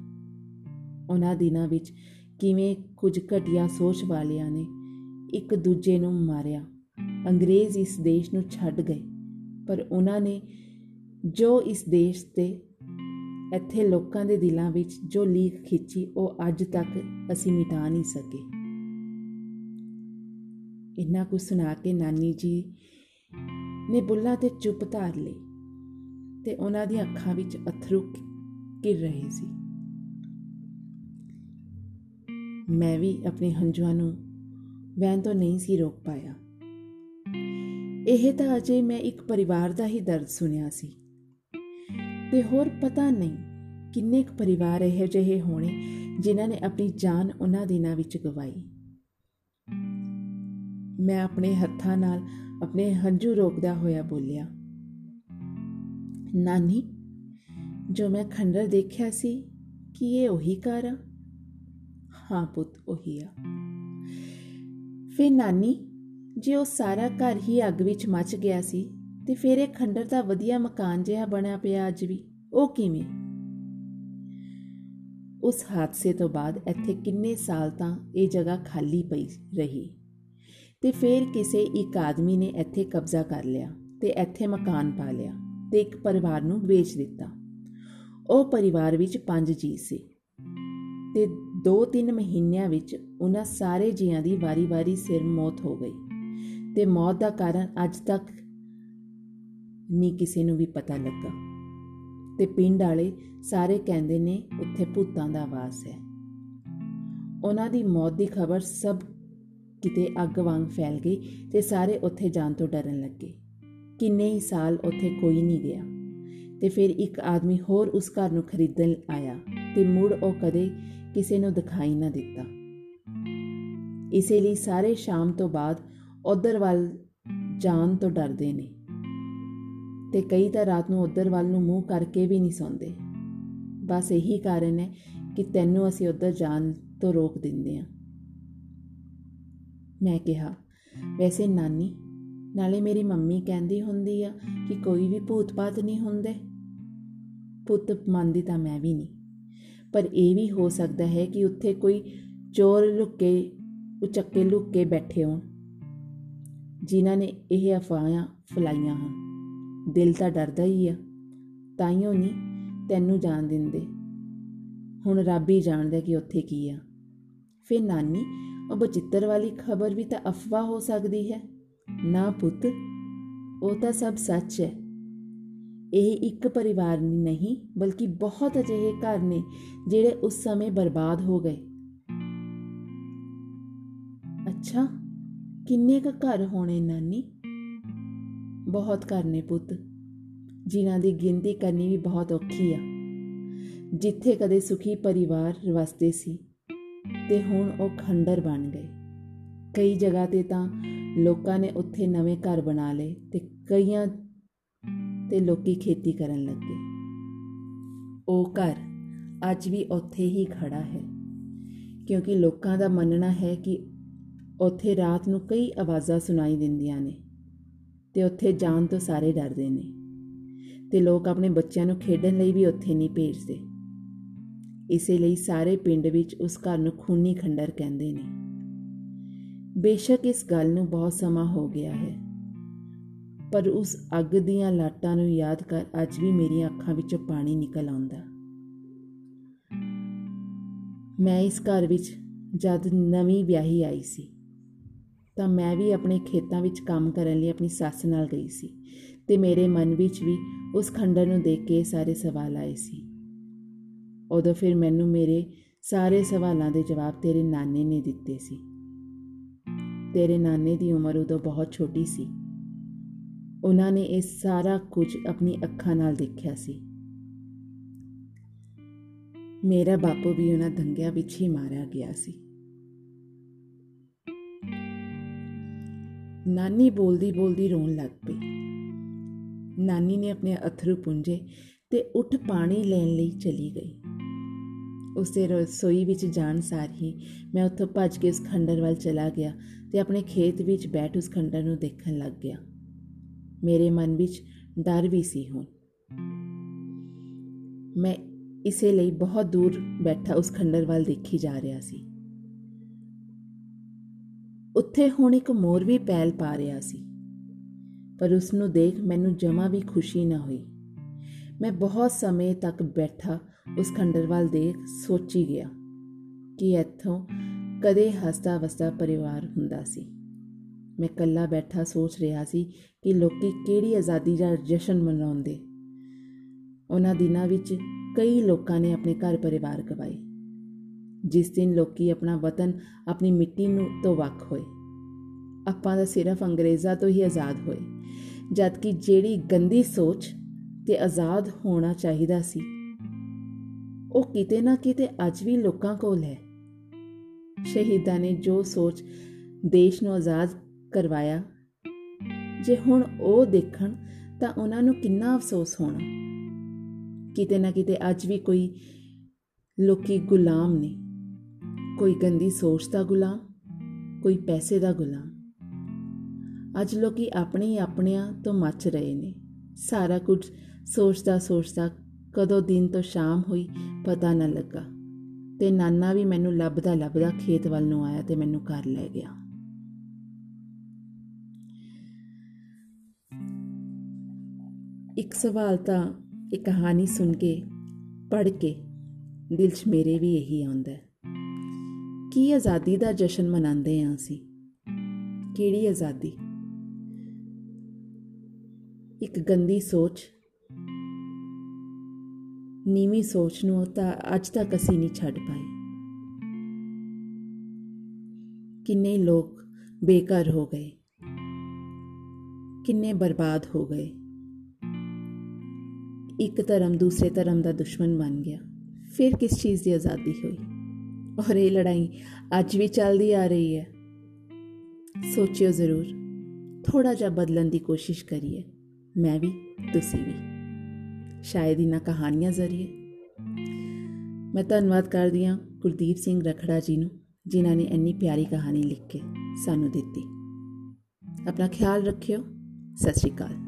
ਉਹਨਾਂ ਦਿਨਾਂ ਵਿੱਚ ਕਿਵੇਂ ਕੁਝ ਘਟੀਆ ਸੋਚ ਵਾਲਿਆਂ ਨੇ ਇੱਕ ਦੂਜੇ ਨੂੰ ਮਾਰਿਆ। ਅੰਗਰੇਜ਼ ਇਸ ਦੇਸ਼ ਨੂੰ ਛੱਡ ਗਏ, ਪਰ ਉਹਨਾਂ ਨੇ ਜੋ ਇਸ ਦੇਸ਼ ਤੇ ਇੱਥੇ ਲੋਕਾਂ ਦੇ ਦਿਲਾਂ ਵਿੱਚ ਜੋ ਲੀਕ ਖਿੱਚੀ, ਉਹ ਅੱਜ ਤੱਕ ਅਸੀਂ ਮਿਟਾ ਨਹੀਂ ਸਕੇ। ਇੰਨਾ ਕੁ ਸੁਣਾ ਕੇ ਨਾਨੀ ਜੀ ਨੇ ਬੁੱਲਾ ਤੇ ਚੁੱਪ ਧਾਰ ਲਈ ਤੇ ਉਹਨਾਂ ਦੀਆਂ ਅੱਖਾਂ ਵਿੱਚ ਅਥਰੂ ਗਿਰ ਰਹੇ ਸੀ। ਮੈਂ ਵੀ ਆਪਣੇ ਹੰਝੂਆਂ ਨੂੰ ਵੈਨ ਤੋਂ ਨਹੀਂ ਸੀ ਰੋਕ ਪਾਇਆ। ਇਹ ਤਾਂ ਅਜੇ ਮੈਂ ਇੱਕ ਪਰਿਵਾਰ ਦਾ ਹੀ ਦਰਦ ਸੁਣਿਆ ਸੀ। ਤੇ ਹੋਰ ਪਤਾ ਨਹੀਂ ਕਿੰਨੇ ਕੁ ਪਰਿਵਾਰ ਇਹੋ ਜਿਹੇ ਹੋਣੇ ਜਿਨ੍ਹਾਂ ਨੇ ਆਪਣੀ ਜਾਨ ਉਹਨਾਂ ਦਿਨਾਂ ਵਿੱਚ ਗਵਾਈ। ਮੈਂ ਆਪਣੇ ਹੱਥਾਂ ਨਾਲ ਆਪਣੇ ਹੰਝੂ ਰੋਕਦਾ ਹੋਇਆ ਬੋਲਿਆ, ਨਾਨੀ, ਜੋ ਮੈਂ ਖੰਡਰ ਦੇਖਿਆ ਸੀ, ਕਿ ਇਹ ਉਹੀ ਘਰ ਆ? ਹਾਂ ਪੁੱਤ ਉਹੀ ਆ। ਫਿਰ ਨਾਨੀ, ਜੇ ਉਹ ਸਾਰਾ ਘਰ ਹੀ ਅੱਗ ਵਿੱਚ ਮੱਚ ਗਿਆ ਸੀ, ਤੇ ਫਿਰ ਇਹ ਖੰਡਰ ਦਾ ਵਧੀਆ ਮਕਾਨ ਜਿਹਾ ਬਣਿਆ ਪਿਆ ਅੱਜ ਵੀ, ਉਹ ਕਿਵੇਂ? ਉਸ ਹਾਦਸੇ ਤੋਂ ਬਾਅਦ ਇੱਥੇ ਕਿੰਨੇ ਸਾਲ ਤਾਂ ਇਹ ਜਗ੍ਹਾ ਖਾਲੀ ਪਈ ਰਹੀ। ਤੇ ਫਿਰ ਕਿਸੇ ਇੱਕ ਆਦਮੀ ਨੇ ਇੱਥੇ ਕਬਜ਼ਾ ਕਰ ਲਿਆ ਤੇ ਇੱਥੇ ਮਕਾਨ ਪਾ ਲਿਆ ਤੇ ਇੱਕ ਪਰਿਵਾਰ ਨੂੰ ਵੇਚ ਦਿੱਤਾ। ਉਹ ਪਰਿਵਾਰ ਵਿੱਚ ਪੰਜ ਜੀ ਸੀ। ਤੇ 2-3 ਮਹੀਨਿਆਂ ਵਿੱਚ ਉਹਨਾਂ ਸਾਰੇ ਜੀਆਂ ਦੀ ਵਾਰੀ-ਵਾਰੀ ਸਿਰ ਮੌਤ ਹੋ ਗਈ ਤੇ ਮੌਤ ਦਾ ਕਾਰਨ ਅੱਜ ਤੱਕ ਨਹੀਂ ਕਿਸੇ ਨੂੰ ਵੀ ਪਤਾ ਲੱਗਾ। ਤੇ ਪਿੰਡ ਵਾਲੇ ਸਾਰੇ ਕਹਿੰਦੇ ਨੇ ਉੱਥੇ ਭੂਤਾਂ ਦਾ ਵਾਸ ਹੈ। ਉਹਨਾਂ ਦੀ ਮੌਤ ਦੀ ਖਬਰ ਸਭ ਕਿਤੇ ਅੱਗ ਵਾਂਗ ਫੈਲ ਗਈ ਤੇ ਸਾਰੇ ਉੱਥੇ ਜਾਣ ਤੋਂ ਡਰਨ ਲੱਗੇ। ਕਿੰਨੇ ਹੀ ਸਾਲ ਉੱਥੇ ਕੋਈ ਨਹੀਂ ਗਿਆ। ਤੇ ਫਿਰ ਇੱਕ ਆਦਮੀ ਹੋਰ ਉਸ ਘਰ ਨੂੰ ਖਰੀਦਣ ਆਇਆ। ਤੇ ਮੁੜ ਉਹ ਕਦੇ ਕਿਸੇ ਨੂੰ ਦਿਖਾਈ ਨਾ ਦਿੱਤਾ। ਇਸੇ ਲਈ ਸਾਰੇ ਸ਼ਾਮ ਤੋਂ ਬਾਅਦ ਉਧਰ ਵੱਲ ਜਾਣ ਤੋਂ ਡਰਦੇ ਨੇ। ਤੇ ਕਈ ਤਾਂ ਰਾਤ ਨੂੰ ਉਧਰ ਵੱਲ ਨੂੰ ਮੂੰਹ ਕਰਕੇ ਵੀ ਨਹੀਂ ਸੌਂਦੇ। ਬਸ ਇਹੀ ਕਾਰਨ ਹੈ ਕਿ ਤੈਨੂੰ ਅਸੀਂ ਉਧਰ ਜਾਣ ਤੋਂ ਰੋਕ ਦਿੰਦੇ ਆ ਮੈਂ ਕਿਹਾ, ਵੈਸੇ ਨਾਨੀ, ਨਾਲੇ ਮੇਰੀ ਮੰਮੀ ਕਹਿੰਦੀ ਹੁੰਦੀ ਆ ਕਿ ਕੋਈ ਵੀ ਭੂਤ-ਪਾਤ ਨਹੀਂ ਹੁੰਦੇ। ਪੁੱਤ ਮੰਨਦੀ ਤਾਂ ਮੈਂ ਵੀ ਨਹੀਂ। ਪਰ ਇਹ ਵੀ ਹੋ ਸਕਦਾ ਹੈ ਕਿ ਉੱਥੇ ਕੋਈ ਚੋਰ ਲੁੱਕੇ ਉਚੱਕੇ ਲੁੱਕੇ ਬੈਠੇ ਹੋਣ। ਜਿਨ੍ਹਾਂ ਨੇ ਇਹ ਅਫਵਾਹਾਂ ਫਲਾਈਆਂ ਹਨ। ਦਿਲ ਤਾਂ ਡਰਦਾ ਹੀ ਆ। ਤਾਈਓ ਨਹੀਂ ਤੈਨੂੰ ਜਾਣ ਦਿੰਦੇ। ਹੁਣ ਰੱਬ ਹੀ ਜਾਣਦਾ ਕਿ ਉੱਥੇ ਕੀ ਆ। ਫਿਰ ਨਾਨੀ, ਉਹ ਬਚਿੱਤਰ ਵਾਲੀ ਖਬਰ ਵੀ ਤਾਂ ਅਫਵਾਹ ਹੋ ਸਕਦੀ ਹੈ। ਨਾ ਪੁੱਤ, ਉਹ ਤਾਂ ਸਭ ਸੱਚ ਹੈ। ਇਹ ਇੱਕ ਪਰਿਵਾਰ ਨਹੀਂ, ਬਲਕਿ ਬਹੁਤ ਅਜਿਹੇ ਘਰ ਨੇ ਜਿਹੜੇ ਉਸ ਸਮੇਂ ਬਰਬਾਦ ਹੋ ਗਏ। ਅੱਛਾ, ਕਿੰਨੇ ਕ ਘਰ ਹੋਣੇ ਨਾਨੀ? ਬਹੁਤ ਘਰ ਨੇ ਪੁੱਤ, ਜਿਨ੍ਹਾਂ ਦੀ ਗਿਣਤੀ ਕਰਨੀ ਵੀ ਬਹੁਤ ਔਖੀ ਆ। ਜਿੱਥੇ ਕਦੇ ਸੁਖੀ ਪਰਿਵਾਰ ਵਸਦੇ ਸੀ, ਤੇ ਹੁਣ ਉਹ ਖੰਡਰ ਬਣ ਗਏ। ਕਈ ਜਗ੍ਹਾ ਤੇ ਤਾਂ ਲੋਕਾਂ ਨੇ ਉੱਥੇ ਨਵੇਂ ਘਰ ਬਣਾ ਲਏ ਤੇ ਕਈਆਂ ਤੇ ਲੋਕੀ ਖੇਤੀ ਕਰਨ ਲੱਗੇ। ਉਹ ਘਰ ਅੱਜ ਵੀ ਉੱਥੇ ਹੀ ਖੜਾ ਹੈ, ਕਿਉਂਕਿ ਲੋਕਾਂ ਦਾ ਮੰਨਣਾ ਹੈ ਕਿ ਉੱਥੇ ਰਾਤ ਨੂੰ ਕਈ ਆਵਾਜ਼ਾਂ ਸੁਣਾਈ ਦਿੰਦੀਆਂ ਨੇ ਤੇ ਉੱਥੇ ਜਾਣ ਤੋਂ ਸਾਰੇ ਡਰਦੇ ਨੇ ਤੇ ਲੋਕ ਆਪਣੇ ਬੱਚਿਆਂ ਨੂੰ ਖੇਡਣ ਲਈ ਵੀ ਉੱਥੇ ਨਹੀਂ ਭੇਜਦੇ। ਇਸੇ ਲਈ ਸਾਰੇ ਪਿੰਡ ਵਿੱਚ ਉਸ ਘਰ ਨੂੰ ਖੂਨੀ ਖੰਡਰ ਕਹਿੰਦੇ ਨੇ। ਬੇਸ਼ੱਕ ਇਸ ਗੱਲ ਨੂੰ ਬਹੁਤ ਸਮਾਂ ਹੋ ਗਿਆ ਹੈ ਪਰ ਉਸ ਅੱਗ ਦੀਆਂ ਲਾਟਾਂ ਨੂੰ ਯਾਦ ਕਰ ਅੱਜ ਵੀ ਮੇਰੀਆਂ ਅੱਖਾਂ ਵਿੱਚੋਂ ਪਾਣੀ ਨਿਕਲ ਆਉਂਦਾ। ਮੈਂ ਇਸ ਘਰ ਵਿੱਚ ਜਦ ਨਵੀਂ ਵਿਆਹੀ ਆਈ ਸੀ, ਤਾਂ ਮੈਂ ਵੀ ਆਪਣੇ ਖੇਤਾਂ ਵਿੱਚ ਕੰਮ ਕਰਨ ਲਈ ਆਪਣੀ ਸੱਸ ਨਾਲ ਗਈ ਸੀ ਤੇ ਮੇਰੇ ਮਨ ਵਿੱਚ ਵੀ ਉਸ ਖੰਡਰ ਨੂੰ ਦੇਖ ਕੇ ਸਾਰੇ ਸਵਾਲ ਆਏ ਸੀ। ਉਦੋਂ ਫਿਰ ਮੈਨੂੰ ਮੇਰੇ ਸਾਰੇ ਸਵਾਲਾਂ ਦੇ ਜਵਾਬ ਤੇਰੇ ਨਾਨੇ ਨੇ ਦਿੱਤੇ ਸੀ। ਤੇਰੇ ਨਾਨੇ ਦੀ ਉਮਰ ਉਦੋਂ ਬਹੁਤ ਛੋਟੀ ਸੀ। ਉਹਨਾਂ ਨੇ ਇਹ ਸਾਰਾ ਕੁਝ ਆਪਣੀ ਅੱਖਾਂ ਨਾਲ ਦੇਖਿਆ ਸੀ। ਮੇਰਾ ਬਾਪੂ ਵੀ ਉਹਨਾਂ ਦੰਗਿਆਂ ਵਿੱਚ ਹੀ ਮਾਰਿਆ ਗਿਆ ਸੀ। ਨਾਨੀ ਬੋਲਦੀ ਬੋਲਦੀ ਰੋਣ ਲੱਗ ਪਈ। ਨਾਨੀ ਨੇ ਆਪਣੇ ਅਥਰੂ ਪੁੰਝੇ ਤੇ ਉੱਠ ਪਾਣੀ ਲੈਣ ਲਈ ਚਲੀ ਗਈ। ਉਸੇ ਰਸੋਈ ਵਿੱਚ ਜਾਣ ਸਾਰ ਹੀ ਮੈਂ ਉੱਥੋਂ ਭੱਜ ਕੇ ਉਸ ਖੰਡਰ ਵੱਲ ਚਲਾ ਗਿਆ ਤੇ ਆਪਣੇ ਖੇਤ ਵਿੱਚ ਬੈਠ ਉਸ ਖੰਡਰ ਨੂੰ ਦੇਖਣ ਲੱਗ ਗਿਆ। ਮੇਰੇ ਮਨ ਵਿੱਚ ਡਰ ਵੀ ਸੀ ਹੁਣ। ਮੈਂ ਇਸੇ ਲਈ ਬਹੁਤ ਦੂਰ ਬੈਠਾ ਉਸ ਖੰਡਰ ਵੱਲ ਦੇਖੀ ਜਾ ਰਿਹਾ ਸੀ। ਉੱਥੇ ਹੁਣ ਇੱਕ ਮੋਰ ਵੀ ਪੈਲ ਪਾ ਰਿਹਾ ਸੀ। ਪਰ ਉਸ ਨੂੰ ਦੇਖ ਮੈਨੂੰ ਜਮਾ ਵੀ ਖੁਸ਼ੀ ਨਾ ਹੋਈ। ਮੈਂ ਬਹੁਤ ਸਮੇਂ ਤੱਕ ਬੈਠਾ ਉਸ ਖੰਡਰ ਵੱਲ ਦੇਖ ਸੋਚੀ ਗਿਆ ਕਿ ਇੱਥੋਂ ਕਦੇ ਹਸਦਾ ਵਸਦਾ ਪਰਿਵਾਰ ਹੁੰਦਾ ਸੀ। ਮੈਂ ਕੱਲਾ ਬੈਠਾ ਸੋਚ ਰਿਹਾ ਸੀ ਕਿ ਲੋਕੀ ਕਿਹੜੀ ਆਜ਼ਾਦੀ ਦਾ ਜਸ਼ਨ ਮਨਾਉਂਦੇ। ਉਹਨਾਂ ਦਿਨਾਂ ਵਿੱਚ ਕਈ ਲੋਕਾਂ ਨੇ ਆਪਣੇ ਘਰ ਪਰਿਵਾਰ ਗਵਾਏ। ਜਿਸ ਦਿਨ ਲੋਕੀ ਆਪਣਾ ਵਤਨ ਆਪਣੀ ਮਿੱਟੀ ਨੂੰ ਤੋਂ ਵੱਖ ਹੋਏ। ਆਪਾਂ ਦਾ ਸਿਰਫ ਅੰਗਰੇਜ਼ਾਂ ਤੋਂ ਹੀ ਆਜ਼ਾਦ ਹੋਏ ਜਦ ਕਿ ਜਿਹੜੀ ਗੰਦੀ ਸੋਚ ਤੇ ਆਜ਼ਾਦ ਹੋਣਾ ਚਾਹੀਦਾ ਸੀ, ਉਹ ਕਿਤੇ ਨਾ ਕਿਤੇ ਅੱਜ ਵੀ ਲੋਕਾਂ ਕੋਲ ਹੈ। ਸ਼ਹੀਦਾਂ ਨੇ ਜੋ ਸੋਚ ਦੇਸ਼ ਨੂੰ ਆਜ਼ਾਦ ਕਰਵਾਇਆ। ਜੇ ਹੁਣ ਉਹ ਦੇਖਣ ਤਾਂ ਉਹਨਾਂ ਨੂੰ ਕਿੰਨਾ ਅਫਸੋਸ ਹੋਣਾ। ਕਿਤੇ ਨਾ ਕਿਤੇ ਅੱਜ ਵੀ ਕੋਈ ਲੋਕੀ ਗੁਲਾਮ ਨੇ। ਕੋਈ ਗੰਦੀ ਸੋਚ ਦਾ ਗੁਲਾਮ, ਕੋਈ ਪੈਸੇ ਦਾ ਗੁਲਾਮ। ਅੱਜ ਲੋਕੀ ਆਪਣੇ ਆਪਣਿਆਂ ਤੋਂ ਮੱਚ ਰਹੇ ਨੇ। ਸਾਰਾ ਕੁਝ ਸੋਚਦਾ ਸੋਚਦਾ ਕਦੋਂ ਦਿਨ ਤੋਂ ਸ਼ਾਮ ਹੋਈ ਪਤਾ ਨਾ ਲੱਗਾ। ਤੇ ਨਾਨਾ ਵੀ ਮੈਨੂੰ ਲੱਭਦਾ ਲੱਭਦਾ ਖੇਤ ਵੱਲ ਨੂੰ ਆਇਆ ਤੇ ਮੈਨੂੰ ਘਰ ਲੈ ਗਿਆ। ਇੱਕ ਸਵਾਲ ਤਾਂ ਇਹ ਕਹਾਣੀ ਸੁਣ ਕੇ, ਪੜ੍ਹ ਕੇ ਦਿਲ 'ਚ ਮੇਰੇ ਵੀ ਇਹੀ ਆਉਂਦਾ ਹੈ। ਕੀ ਆਜ਼ਾਦੀ ਦਾ ਜਸ਼ਨ ਮਨਾਉਂਦੇ ਆਂ ਅਸੀਂ? ਕਿਹੜੀ ਆਜ਼ਾਦੀ? ਇੱਕ ਗੰਦੀ ਸੋਚ। ਨੀਵੀਂ ਸੋਚ ਨੂੰ ਤਾਂ ਅੱਜ ਤੱਕ ਅਸੀਂ ਨਹੀਂ ਛੱਡ ਪਾਏ। ਕਿੰਨੇ ਲੋਕ ਬੇਕਾਰ ਹੋ ਗਏ। ਕਿੰਨੇ ਬਰਬਾਦ ਹੋ ਗਏ। ਇੱਕ ਧਰਮ ਦੂਸਰੇ ਧਰਮ ਦਾ ਦੁਸ਼ਮਣ ਬਣ ਗਿਆ। ਫਿਰ ਕਿਸ ਚੀਜ਼ ਦੀ ਆਜ਼ਾਦੀ ਹੋਈ? ਔਰ ਇਹ ਲੜਾਈ ਅੱਜ ਵੀ ਚੱਲਦੀ ਆ ਰਹੀ ਹੈ। ਸੋਚਿਓ ਜ਼ਰੂਰ ਥੋੜਾ ਜਿਹਾ ਬਦਲਣ ਦੀ ਕੋਸ਼ਿਸ਼ ਕਰੀਏ। ਮੈਂ ਵੀ, ਤੁਸੀਂ ਵੀ। ਸ਼ਾਇਦ ਇਹਨਾਂ ਕਹਾਣੀਆਂ ਜ਼ਰੀਏ। ਮੈਂ ਧੰਨਵਾਦ ਕਰਦੀ ਹਾਂ ਗੁਰਦੀਪ ਸਿੰਘ ਰਖੜਾ ਜੀ ਨੂੰ, ਜਿਨ੍ਹਾਂ ਨੇ ਇੰਨੀ ਪਿਆਰੀ ਕਹਾਣੀ ਲਿਖ ਕੇ ਸਾਨੂੰ ਦਿੱਤੀ। ਆਪਣਾ ਖਿਆਲ ਰੱਖਿਓ। ਸਤਿ ਸ਼੍ਰੀ ਅਕਾਲ।